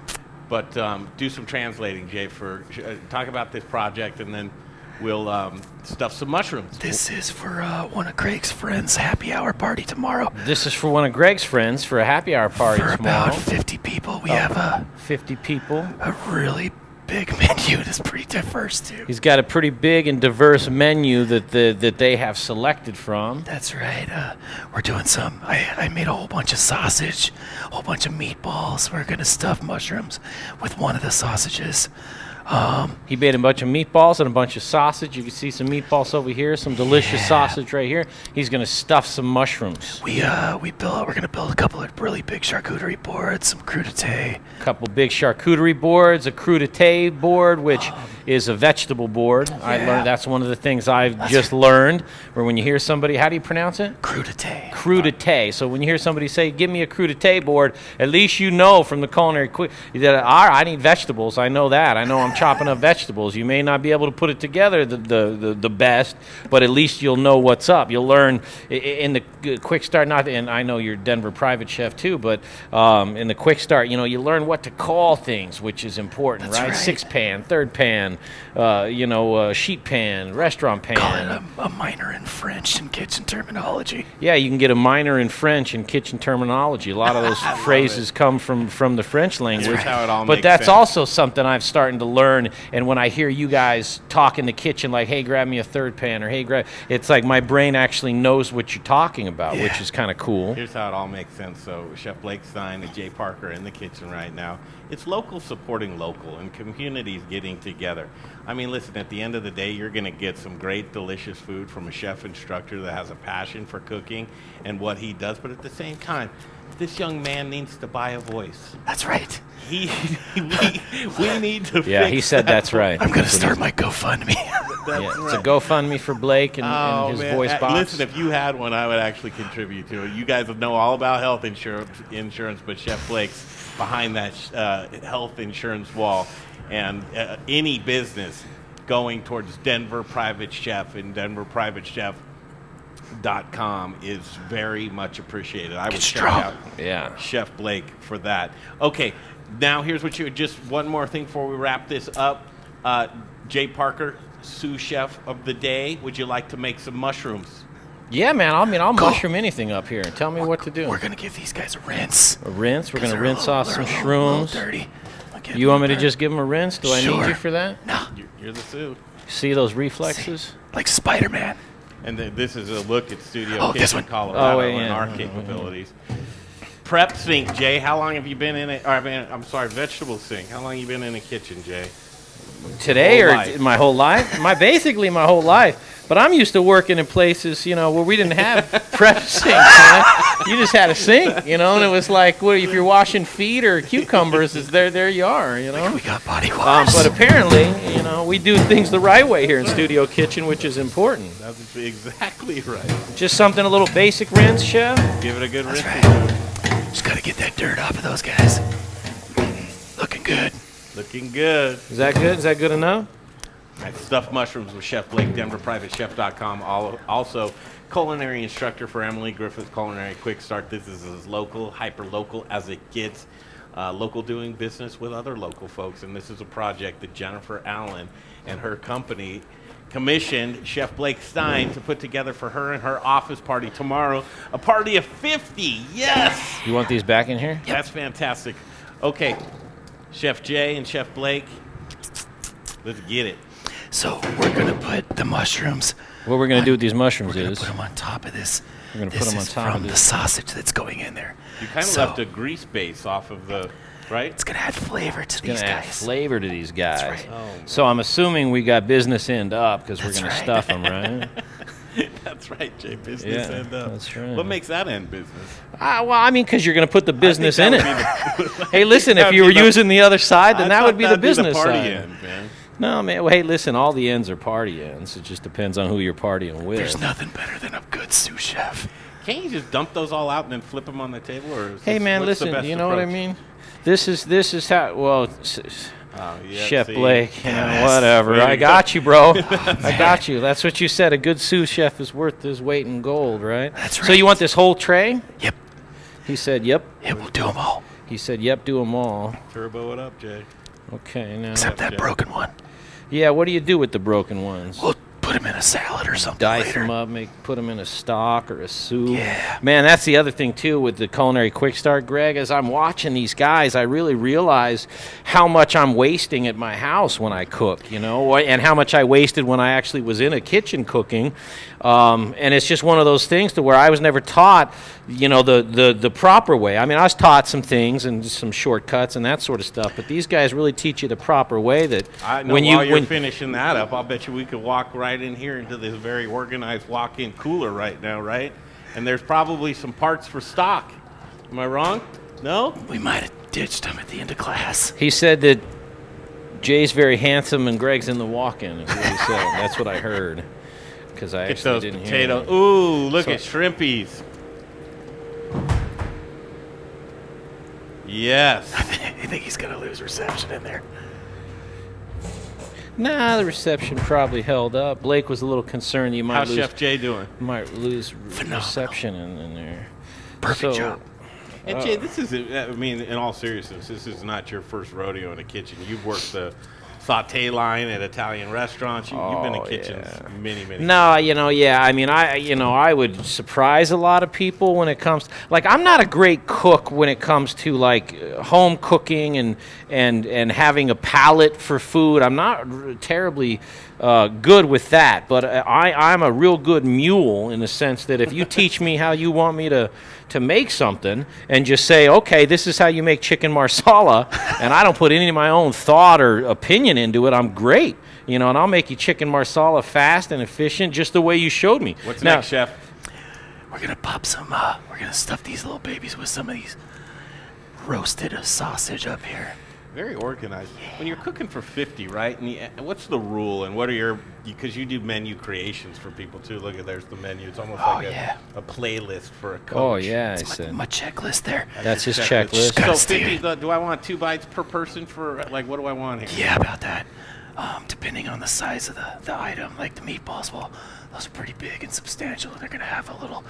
S1: But um, do some translating, Jay, for uh, talk about this project, and then we'll um, stuff some mushrooms.
S16: This is for uh, one of Craig's friends' happy hour party tomorrow.
S8: This is for one of Greg's friends for a happy hour party
S16: For
S8: tomorrow.
S16: about 50 people, we
S8: Oh,
S16: have a,
S8: 50 people.
S16: a really big menu that's pretty diverse, too.
S8: He's got a pretty big and diverse menu that the, that they have selected from.
S16: That's right. Uh, we're doing some. I, I made a whole bunch of sausage, a whole bunch of meatballs. We're going to stuff mushrooms with one of the sausages. Um,
S8: He made a bunch of meatballs and a bunch of sausage. You can see some meatballs over here, some delicious
S16: Yeah.
S8: sausage right here. He's going to stuff some mushrooms.
S16: we uh we built. We're going to build a couple of really big charcuterie boards, some crudité.
S8: A couple big charcuterie boards, a crudité board, which is a vegetable board. I learned that's one of the things I've just learned. Where when you hear somebody, how do you pronounce it?
S16: Crudité.
S8: Crudité. So when you hear somebody say, "Give me a crudité board," at least you know from the culinary quick that all right, I need vegetables. I know that. I know I'm chopping up vegetables. You may not be able to put it together the the, the, the best, but at least you'll know what's up. You'll learn in the quick start. Not and I know you're Denver private chef too, but um, in the quick start, you know, you learn what to call things, which is important, right?
S16: right.
S8: Six pan, third pan, uh, you know, uh, sheet pan, restaurant pan.
S16: Call it a, a minor in French and kitchen terminology.
S8: Yeah, you can get a minor in French and kitchen terminology. A lot of those phrases come from, from the French language.
S1: how it all
S8: but that's
S1: sense.
S8: also something I've starting to learn learn. And when I hear you guys talk in the kitchen, like, "Hey, grab me a third pan," or "Hey, grab," it's like my brain actually knows what you're talking about, which is kind of cool.
S1: Here's how it all makes sense. So Chef Blake Stein and Jay Parker in the kitchen right now. It's local supporting local and communities getting together. I mean, listen, at the end of the day, you're going to get some great, delicious food from a chef instructor that has a passion for cooking and what he does. But at the same time, this young man needs to buy a voice.
S16: That's right.
S1: He, we, we need to.
S8: Yeah,
S1: fix
S8: he said
S1: that
S8: that's right.
S16: I'm gonna start my GoFundMe.
S1: That's
S8: yeah,
S1: right.
S8: It's a GoFundMe for Blake and,
S1: Oh,
S8: and his
S1: man.
S8: voice
S1: Uh,
S8: box.
S1: Listen, if you had one, I would actually contribute to it. You guys know all about health insurance, insurance but Chef Blake's behind that uh, health insurance wall, and uh, any business going towards Denver Private Chef and Denver Private Chef. Dot com is very much appreciated. I would check out
S8: Yeah.
S1: Chef Blake for that. Okay, now here's what you just one more thing before we wrap this up. Uh, Jay Parker, sous chef of the day. Would you like to make some mushrooms?
S8: Yeah, man. I mean, I'll mushroom anything up here. Tell me what to do.
S16: We're gonna give these guys a rinse.
S8: A rinse. We're gonna rinse
S16: little-
S8: off some
S16: little- little
S8: shrooms.
S16: dirty.
S8: You want me to just give them a rinse? Do I need you for that?
S16: No.
S1: You're, you're the sous.
S8: See those reflexes?
S16: Like Spider Man.
S1: And then this is a look at Studio
S16: Oh, this
S1: Kitchen. Colorado,
S8: Oh, wait,
S1: and our capabilities. Prep sink, Jay. How long have you been in it? Or, I mean, I'm sorry, vegetable sink. How long have you been in the kitchen, Jay?
S8: Today
S1: Whole
S8: or
S1: life.
S8: my whole life? My basically my whole life. But I'm used to working in places, you know, where we didn't have prep sinks. Man. You just had a sink, you know, and it was like, what if you're washing feet or cucumbers? Is there there you are, you know.
S16: We got body
S8: Um,
S16: wash.
S8: but apparently, you know, we do things the right way here in Studio Kitchen, which is important.
S1: That's exactly right.
S8: Just something a little basic rinse, chef.
S1: Give it a good rinse. Right.
S16: Just gotta get that dirt off of those guys. Looking good.
S1: Looking good.
S8: Is that good? Is that good enough?
S1: Right, Stuffed mushrooms with Chef Blake, DenverPrivateChef.com. Al- Also, culinary instructor for Emily Griffith Culinary Quick Start. This is as local, hyper local as it gets. Uh, local doing business with other local folks, and this is a project that Jennifer Allen and her company commissioned Chef Blake Stein to put together for her and her office party tomorrow. A party of 50. Yes!
S8: You want these back in here?
S1: That's fantastic. Okay, Chef Jay and Chef Blake, let's get it.
S16: So we're gonna put the mushrooms.
S8: What we're gonna do with these mushrooms
S16: we're gonna
S8: is
S16: put them on top of this.
S8: We're gonna put
S16: this
S8: 'em on
S16: is
S8: top of
S16: from the sausage that's going in there.
S1: You kind of
S16: So-
S1: left a grease base off of the, right?
S16: It's gonna add flavor to
S8: It's
S16: these
S8: gonna add
S16: guys.
S8: flavor to these guys.
S16: right.
S1: Oh.
S8: So I'm assuming we got business end up because we're gonna
S16: right.
S8: stuff them, right?
S1: That's right, Jay. Business
S8: Yeah,
S1: end up.
S8: that's right.
S1: What makes that end business?
S8: Ah, well, I mean, because you're going to put the business in it.
S1: the-
S8: hey, listen, if you were
S1: the-
S8: using the other side, then
S1: I
S8: that would be the
S1: that'd be the
S8: business
S1: party
S8: side.
S1: end, man.
S8: No, man. Well, hey, listen, all the ends are party ends. It just depends on who you're partying with.
S16: There's nothing better than a good sous chef.
S1: Can't you just dump those all out and then flip them on the table? Or is
S8: Hey,
S1: this-
S8: man, listen. You know what I mean? This is this is how. Well, s- s-
S1: Oh, yeah,
S8: Chef
S1: see?
S8: Blake, you know, whatever.
S1: Way
S8: I got you, bro. I got you. That's what you said. A good sous chef is worth his weight in gold, right?
S16: That's right.
S8: So you want this whole tray?
S16: Yep.
S8: He said, "Yep."
S16: Yeah, we'll do them all.
S8: He said, "Yep, do them all."
S1: Turbo it up, Jay.
S8: Okay, now.
S16: Except that
S1: Jay.
S16: broken one.
S8: Yeah, what do you do with the broken ones?
S16: We'll put them in a salad or something
S8: dice
S16: later.
S8: them up, make put them in a stock or a soup.
S16: Yeah.
S8: Man, that's the other thing too with the culinary quick start, Greg. As I'm watching these guys, I really realize how much I'm wasting at my house when I cook. You know, and how much I wasted when I actually was in a kitchen cooking. Um, and it's just one of those things to where I was never taught, you know, the, the the proper way. I mean, I was taught some things and some shortcuts and that sort of stuff, but these guys really teach you the proper way. That
S1: I know
S8: when you
S1: while you're
S8: when
S1: finishing that up, I'll bet you we could walk right in here into this very organized walk-in cooler right now, right? And there's probably some parts for stock. Am I wrong? No?
S16: We might have ditched them at the end of class.
S8: He said that Jay's very handsome and Greg's in the walk-in. Is what he said. That's what I heard. Because I
S1: Get
S8: actually
S1: those
S8: didn't
S1: potatoes.
S8: hear.
S1: Ooh, look
S8: So-
S1: at shrimpies. Yes.
S16: I think he's gonna lose reception in there.
S8: Nah, the reception probably held up. Blake was a little concerned you might
S1: How's
S8: lose.
S1: Chef Jay doing?
S8: Might lose re- reception in, in there.
S16: Perfect
S8: So-
S16: job.
S1: And
S8: Uh,
S1: Jay, this is, I mean, in all seriousness, this is not your first rodeo in a kitchen. You've worked the saute line at Italian restaurants. You, have been in
S8: Oh,
S1: kitchens many, many.
S8: No, you know, yeah. I mean, I, you know, I would surprise a lot of people when it comes. Like, I'm not a great cook when it comes to like home cooking and and and having a palate for food. I'm not r- terribly uh, good with that. But uh, I, I'm a real good mule in the sense that if you teach me how you want me to to make something and just say, okay, this is how you make chicken marsala, and I don't put any of my own thought or opinion into it, I'm great. You know, and I'll make you chicken marsala fast and efficient, just the way you showed me.
S1: What's
S8: Now-
S1: next, chef?
S16: We're gonna pop some. Uh, we're gonna stuff these little babies with some of these roasted uh, sausage up here.
S1: Very organized. When you're cooking for 50, right? And you, what's the rule? And what are your? Because you, do menu creations for people too. Look at there's the menu. It's almost
S16: Oh,
S1: like a,
S16: yeah.
S1: a playlist for a coach.
S8: Oh, yeah, I
S16: It's
S8: said.
S16: my, my checklist there.
S8: That's his
S1: your
S8: checklist.
S1: So 50. the- Do I want two bites per person for like? What do I want here?
S16: Yeah, about that. Um, depending on the size of the, the item, like the meatballs, well, those are pretty big and substantial. They're gonna have a little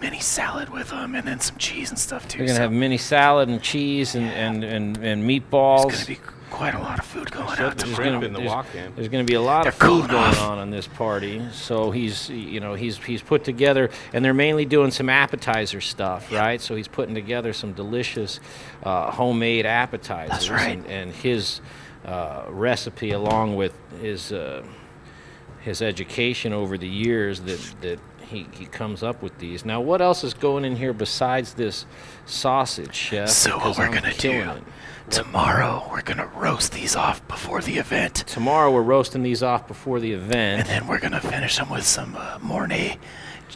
S16: mini salad with them, and then some cheese and stuff too.
S8: We're gonna
S16: so
S8: have mini salad and cheese and, and, and, and meatballs.
S16: There's gonna be quite a lot of food going
S1: Showed
S16: out
S1: the
S16: tomorrow.
S1: shrimp in the
S8: there's,
S1: walk-in.
S8: there's going to be a lot of
S16: They're
S8: food going
S16: off.
S8: on in this party. So he's, you know, he's he's put together, and they're mainly doing some appetizer stuff, right? So he's putting together some delicious uh, homemade appetizers.
S16: That's right.
S8: And, and his uh, recipe, along with his uh, his education over the years, that that he, he comes up with these. Now, what else is going in here besides this sausage, chef?
S16: So what we're
S8: I'm
S16: gonna do
S8: it.
S16: tomorrow? We're gonna roast these off before the event,
S8: Tomorrow we're roasting these off before the event.
S16: and then we're gonna finish them with some uh, Mornay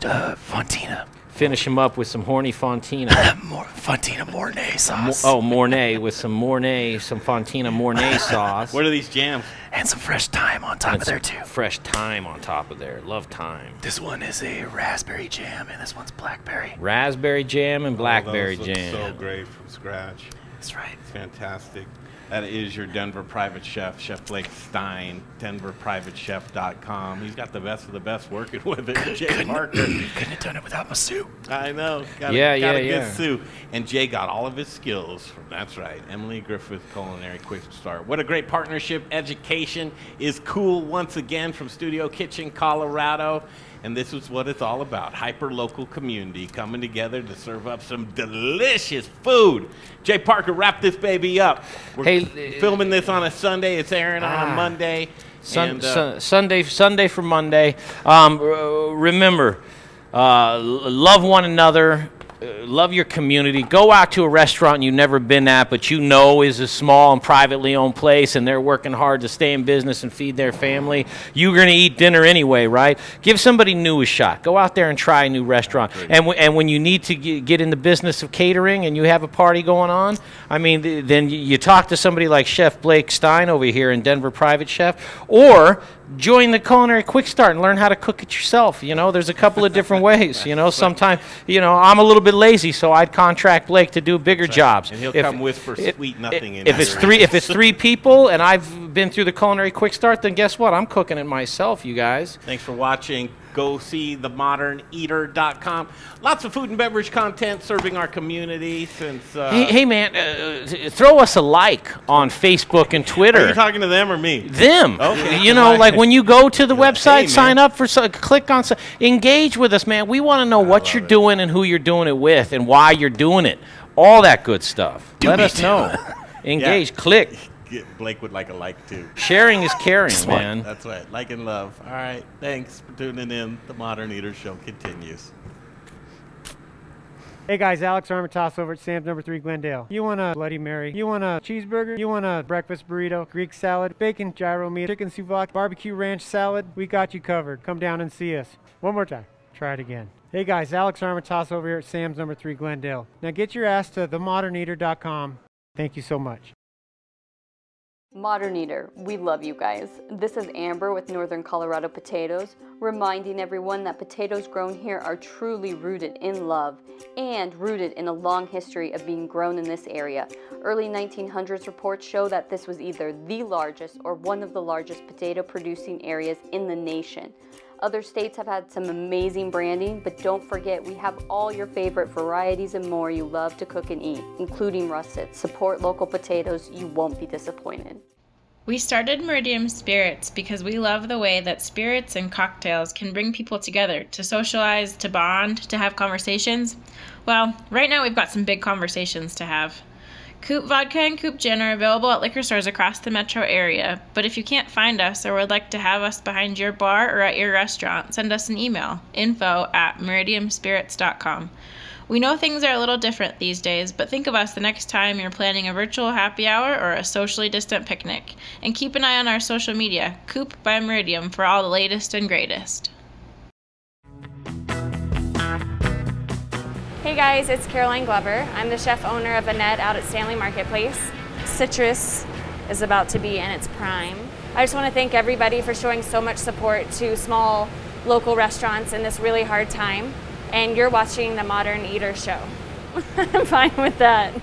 S16: uh, Fontina,
S8: Finish them up with some horny Fontina.
S16: Mor- Fontina Mornay
S8: Mo-
S16: sauce.
S8: oh, Mornay with some Mornay, some Fontina Mornay sauce.
S1: What are these jams?
S16: and some fresh thyme on top
S8: and
S16: of there
S8: some
S16: too.
S8: fresh thyme on top of there. Love thyme.
S16: This one is a raspberry jam, and this one's blackberry.
S8: Raspberry jam and oh, blackberry
S1: Oh, those look
S8: jam.
S1: So great from scratch.
S16: That's right.
S1: It's fantastic. That is your Denver private chef, Chef Blake Stein, denverprivatechef.com. He's got the best of the best working with it. Jay Parker.
S16: Couldn't have done it without my soup.
S1: I know. Got
S8: Yeah,
S1: a, got
S8: yeah,
S1: a good
S8: yeah.
S1: sous. And Jay got all of his skills from, that's right, Emily Griffith Culinary Quick Start. What a great partnership. Education is cool once again from Studio Kitchen, Colorado. And this is what it's all about hyper local community coming together to serve up some delicious food. Jay Parker, wrap this baby up. We're
S8: Hey,
S1: filming this on a Sunday, it's airing on
S8: Ah.
S1: a Monday.
S8: Sun,
S1: and, uh,
S8: Sun- Sunday, Sunday for Monday. Um, remember, uh, love one another. Uh, love your community. Go out to a restaurant you've never been at, but you know is a small and privately owned place, and they're working hard to stay in business and feed their family. You're going to eat dinner anyway, right? Give somebody new a shot. Go out there and try a new restaurant. And, w- and when you need to g- get in the business of catering and you have a party going on, I mean, th- then you talk to somebody like Chef Blake Stein over here in Denver Private Chef, or join the culinary quick start and learn how to cook it yourself you know? There's a couple of different ways you know? Sometimes you know i'm a little bit lazy so i'd contract blake to do bigger jobs.
S1: And he'll
S8: If-
S1: come whisper
S8: if-
S1: sweet nothing in
S8: if it's three if it's three people and i've been through the culinary quick start then guess what? I'm cooking it myself you guys.
S1: Thanks for watching. Go see themoderneater.com. Lots of food and beverage content serving our community since. Uh,
S8: hey, hey man uh, throw us a like on facebook and twitter
S1: Are you talking to them or me?
S8: them.
S1: Okay.
S8: You know, like when you go to the website,
S1: man.
S8: sign up for, so, click on, so, engage with us, man. We want to know what you're doing and who you're doing it with and why you're doing it. All that good stuff. Let us
S16: too.
S8: know. Engage.
S1: Yeah.
S8: Click.
S1: Get- Blake would like a like too.
S8: Sharing is caring, man.
S1: That's right. Like and love. All right. Thanks for tuning in. The Modern Eater Show continues.
S17: Hey guys, Alex Armitage over at Sam's Number 3 Glendale. You want a Bloody Mary? You want a cheeseburger? You want a breakfast burrito? Greek salad? Bacon gyro meat? Chicken souvlaki? Barbecue ranch salad? We got you covered. Come down and see us. One more time. Try it again. Hey guys, Alex Armitage over here at Sam's Number 3 Glendale. Now get your ass to themoderneater.com. Thank you so much.
S12: Modern Eater, we love you guys. This is Amber with Northern Colorado Potatoes, reminding everyone that potatoes grown here are truly rooted in love and rooted in a long history of being grown in this area. Early 1900s reports show that this was either the largest or one of the largest potato producing areas in the nation. Other states have had some amazing branding, but don't forget we have all your favorite varieties and more you love to cook and eat, including russet. Support local potatoes, you won't be disappointed.
S18: We started Meridium Spirits because we love the way that spirits and cocktails can bring people together to socialize, to bond, to have conversations. Well, right now we've got some big conversations to have. Coop Vodka and Coop Gin are available at liquor stores across the metro area, but if you can't find us or would like to have us behind your bar or at your restaurant, send us an email info at meridiumspirits.com. We know things are a little different these days, but think of us the next time you're planning a virtual happy hour or a socially distant picnic. And keep an eye on our social media, Coop by Meridium, for all the latest and greatest.
S19: Hey guys, it's Caroline Glover. I'm the chef owner of Annette out at Stanley Marketplace. Citrus is about to be in its prime. I just want to thank everybody for showing so much support to small local restaurants in this really hard time. And you're watching the Modern Eater Show. I'm fine with that.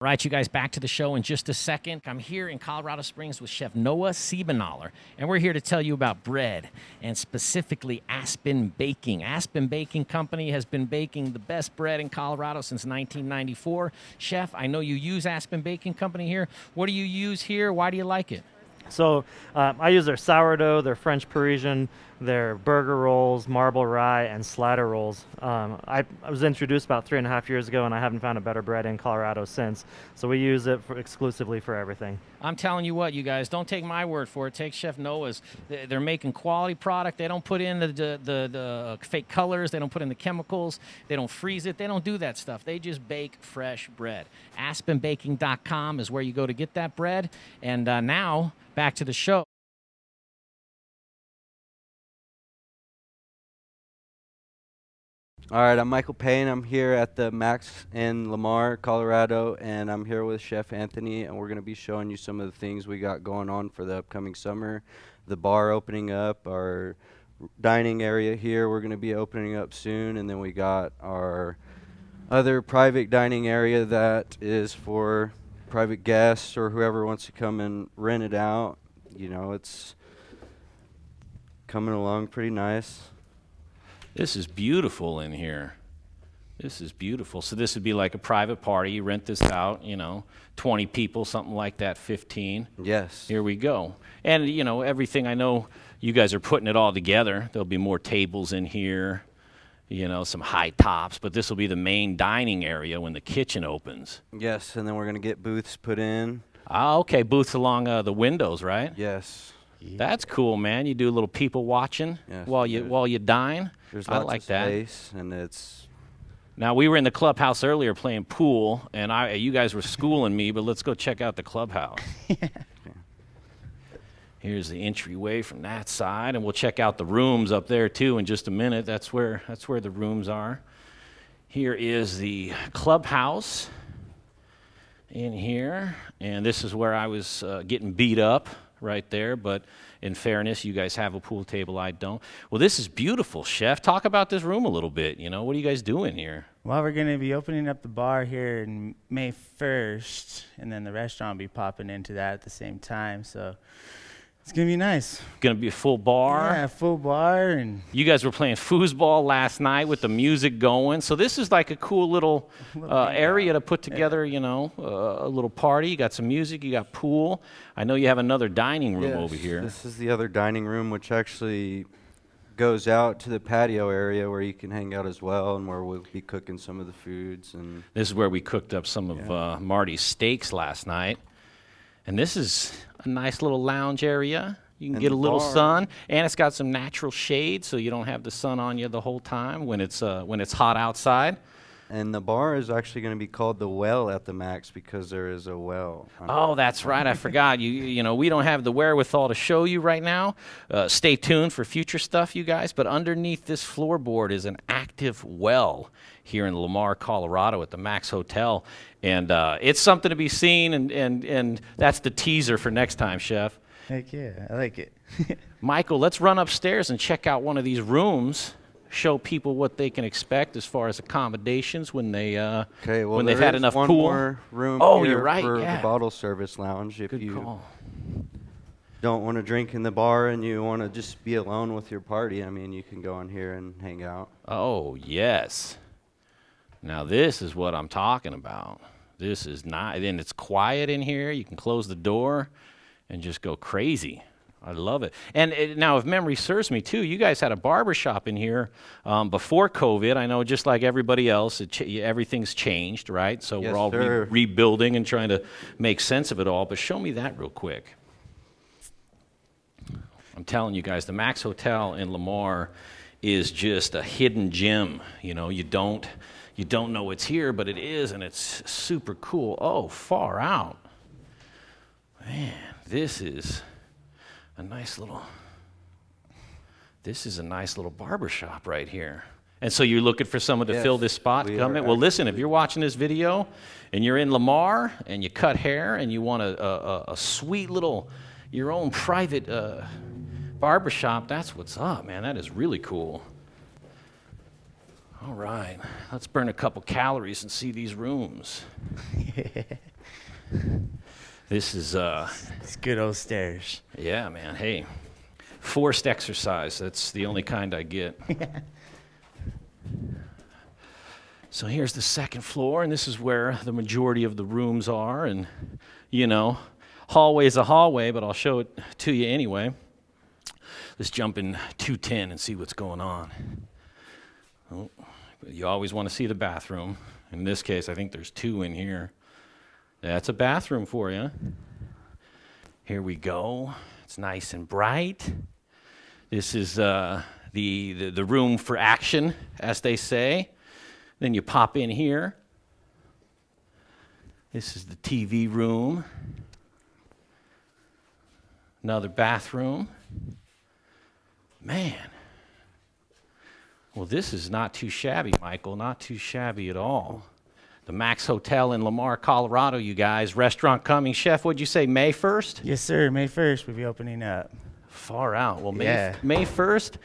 S8: Right, you guys, back to the show in just a second. I'm here in Colorado Springs with Chef Noah Siebenaller, and we're here to tell you about bread and specifically Aspen Baking. Aspen Baking Company has been baking the best bread in Colorado since 1994. Chef, I know you use Aspen Baking Company here. What do you use here? Why do you like it?
S20: So um, I use their sourdough, their French Parisian, their burger rolls, marble rye, and slider rolls. Um, I, I, was introduced about three and a half years ago, and I haven't found a better bread in Colorado since. So we use it for exclusively for everything.
S8: I'm telling you what, you guys, don't take my word for it. Take Chef Noah's. They're making quality product. They don't put in the, the, the, the fake colors. They don't put in the chemicals. They don't freeze it. They don't do that stuff. They just bake fresh bread. AspenBaking.com is where you go to get that bread. And uh, now, back to the show.
S21: All right, I'm Michael Payne. I'm here at the Max in Lamar, Colorado, and I'm here with Chef Anthony, and we're going to be showing you some of the things we got going on for the upcoming summer. The bar opening up, our dining area here, we're going to be opening up soon, and then we got our other private dining area that is for private guests or whoever wants to come and rent it out. You know, it's coming along pretty nice.
S8: This is beautiful in here. This is beautiful. So this would be like a private party. You rent this out, you know, 20 people, something like that, 15.
S21: Yes.
S8: Here we go. And, you know, everything I know you guys are putting it all together. There'll be more tables in here, you know, some high tops, but this will be the main dining area when the kitchen opens.
S21: Yes, and then we're going to get booths put in.
S8: Ah, okay, booths along uh, the windows, right?
S21: Yes.
S8: That's cool, man. You do a little people watching
S21: Yes,
S8: while you while you dine.
S21: There's
S8: I
S21: lots
S8: like
S21: of
S8: that.
S21: space, and it's
S8: Now we were in the clubhouse earlier playing pool, and I you guys were schooling me, but let's go check out the clubhouse. Here's the entryway from that side, and we'll check out the rooms up there too in just a minute. That's where that's where the rooms are. Here is the clubhouse in here, and this is where I was uh, getting beat up right there. But in fairness, you guys have a pool table, I don't. Well, this is beautiful, chef. Talk about this room a little bit. You know, what are you guys doing here?
S22: Well, we're going to be opening up the bar here in May 1st, and then the restaurant will be popping into that at the same time. So it's going to be nice.
S8: Going to be a full bar.
S22: Yeah, full bar and
S8: You guys were playing foosball last night with the music going. So this is like a cool little uh, area to put together, you know, uh, a little party. You got some music, you got pool. I know you have another dining room
S21: Yes,
S8: over here.
S21: This is the other dining room, which actually goes out to the patio area where you can hang out as well, and where we'll be cooking some of the foods. And
S8: This is where we cooked up some of uh, Marty's steaks last night. And this is a nice little lounge area. You can
S21: And
S8: get a little
S21: bar.
S8: sun, and it's got some natural shade, so you don't have the sun on you the whole time when it's uh, when it's hot outside.
S21: And the bar is actually going to be called the Well at the Max because there is a well.
S8: Oh, that's right. I forgot. You you know we don't have the wherewithal to show you right now. Uh, stay tuned for future stuff, you guys. But underneath this floorboard is an active well here in Lamar, Colorado, at the Max Hotel, and uh, it's something to be seen. And and and that's the teaser for next time, Chef.
S22: heck yeah, I like it.
S8: Michael, let's run upstairs and check out one of these rooms. Show people what they can expect as far as accommodations when they uh,
S21: well,
S8: when they've had enough
S21: one
S8: pool.
S21: more room
S8: oh, you're right.
S21: for
S8: yeah.
S21: the bottle service lounge. If
S8: Good
S21: you
S8: call.
S21: don't want to drink in the bar and you want to just be alone with your party, I mean, you can go in here and hang out.
S8: Oh, yes. Now, this is what I'm talking about. This is not, and it's quiet in here. You can close the door and just go crazy. I love it. And it, now, if memory serves me too, you guys had a barber shop in here um, before COVID. I know, just like everybody else, ch- everything's changed, right? So
S21: Yes,
S8: we're all re- rebuilding and trying to make sense of it all. But show me that real quick. I'm telling you guys, the Max Hotel in Lamar is just a hidden gem. You know, you don't you don't know it's here, but it is, and it's super cool. Oh, far out. Man, this is a nice little this is a nice little barber shop right here. And so you're looking for someone to
S21: Yes,
S8: fill this spot
S21: we
S8: come in? Well, listen, if you're watching this video and you're in Lamar and you cut hair and you want a, a, a- sweet little, your own private uh, barber shop, that's what's up, man. That is really cool. All right, let's burn a couple calories and see these rooms. this is uh,
S22: it's good old stairs.
S8: Yeah, man. Hey, forced exercise. That's the only kind I get. so here's the second floor, and this is where the majority of the rooms are. And, you know, hallway's a hallway, but I'll show it to you anyway. Let's jump in 210 and see what's going on. Oh, you always want to see the bathroom. In this case, I think there's two in here. That's a bathroom for you. Here we go. It's nice and bright. This is uh, the, the, the room for action, as they say. Then you pop in here. This is the TV room. Another bathroom. Man. Well, this is not too shabby, Michael. Not too shabby at all. The Max Hotel in Lamar, Colorado, you guys. Restaurant coming. Chef, what'd you say, May 1st?
S22: Yes, sir. May 1st, we'll be opening up.
S8: Far out. Well, May,
S22: Yeah.
S8: May 1st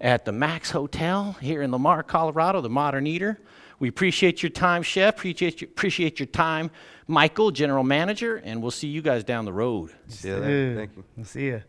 S8: at the Max Hotel here in Lamar, Colorado, the Modern Eater. We appreciate your time, Chef. Appreciate your, appreciate your time, Michael, General Manager, and we'll see you guys down the road.
S21: See you there. Thank you.
S22: We'll see you.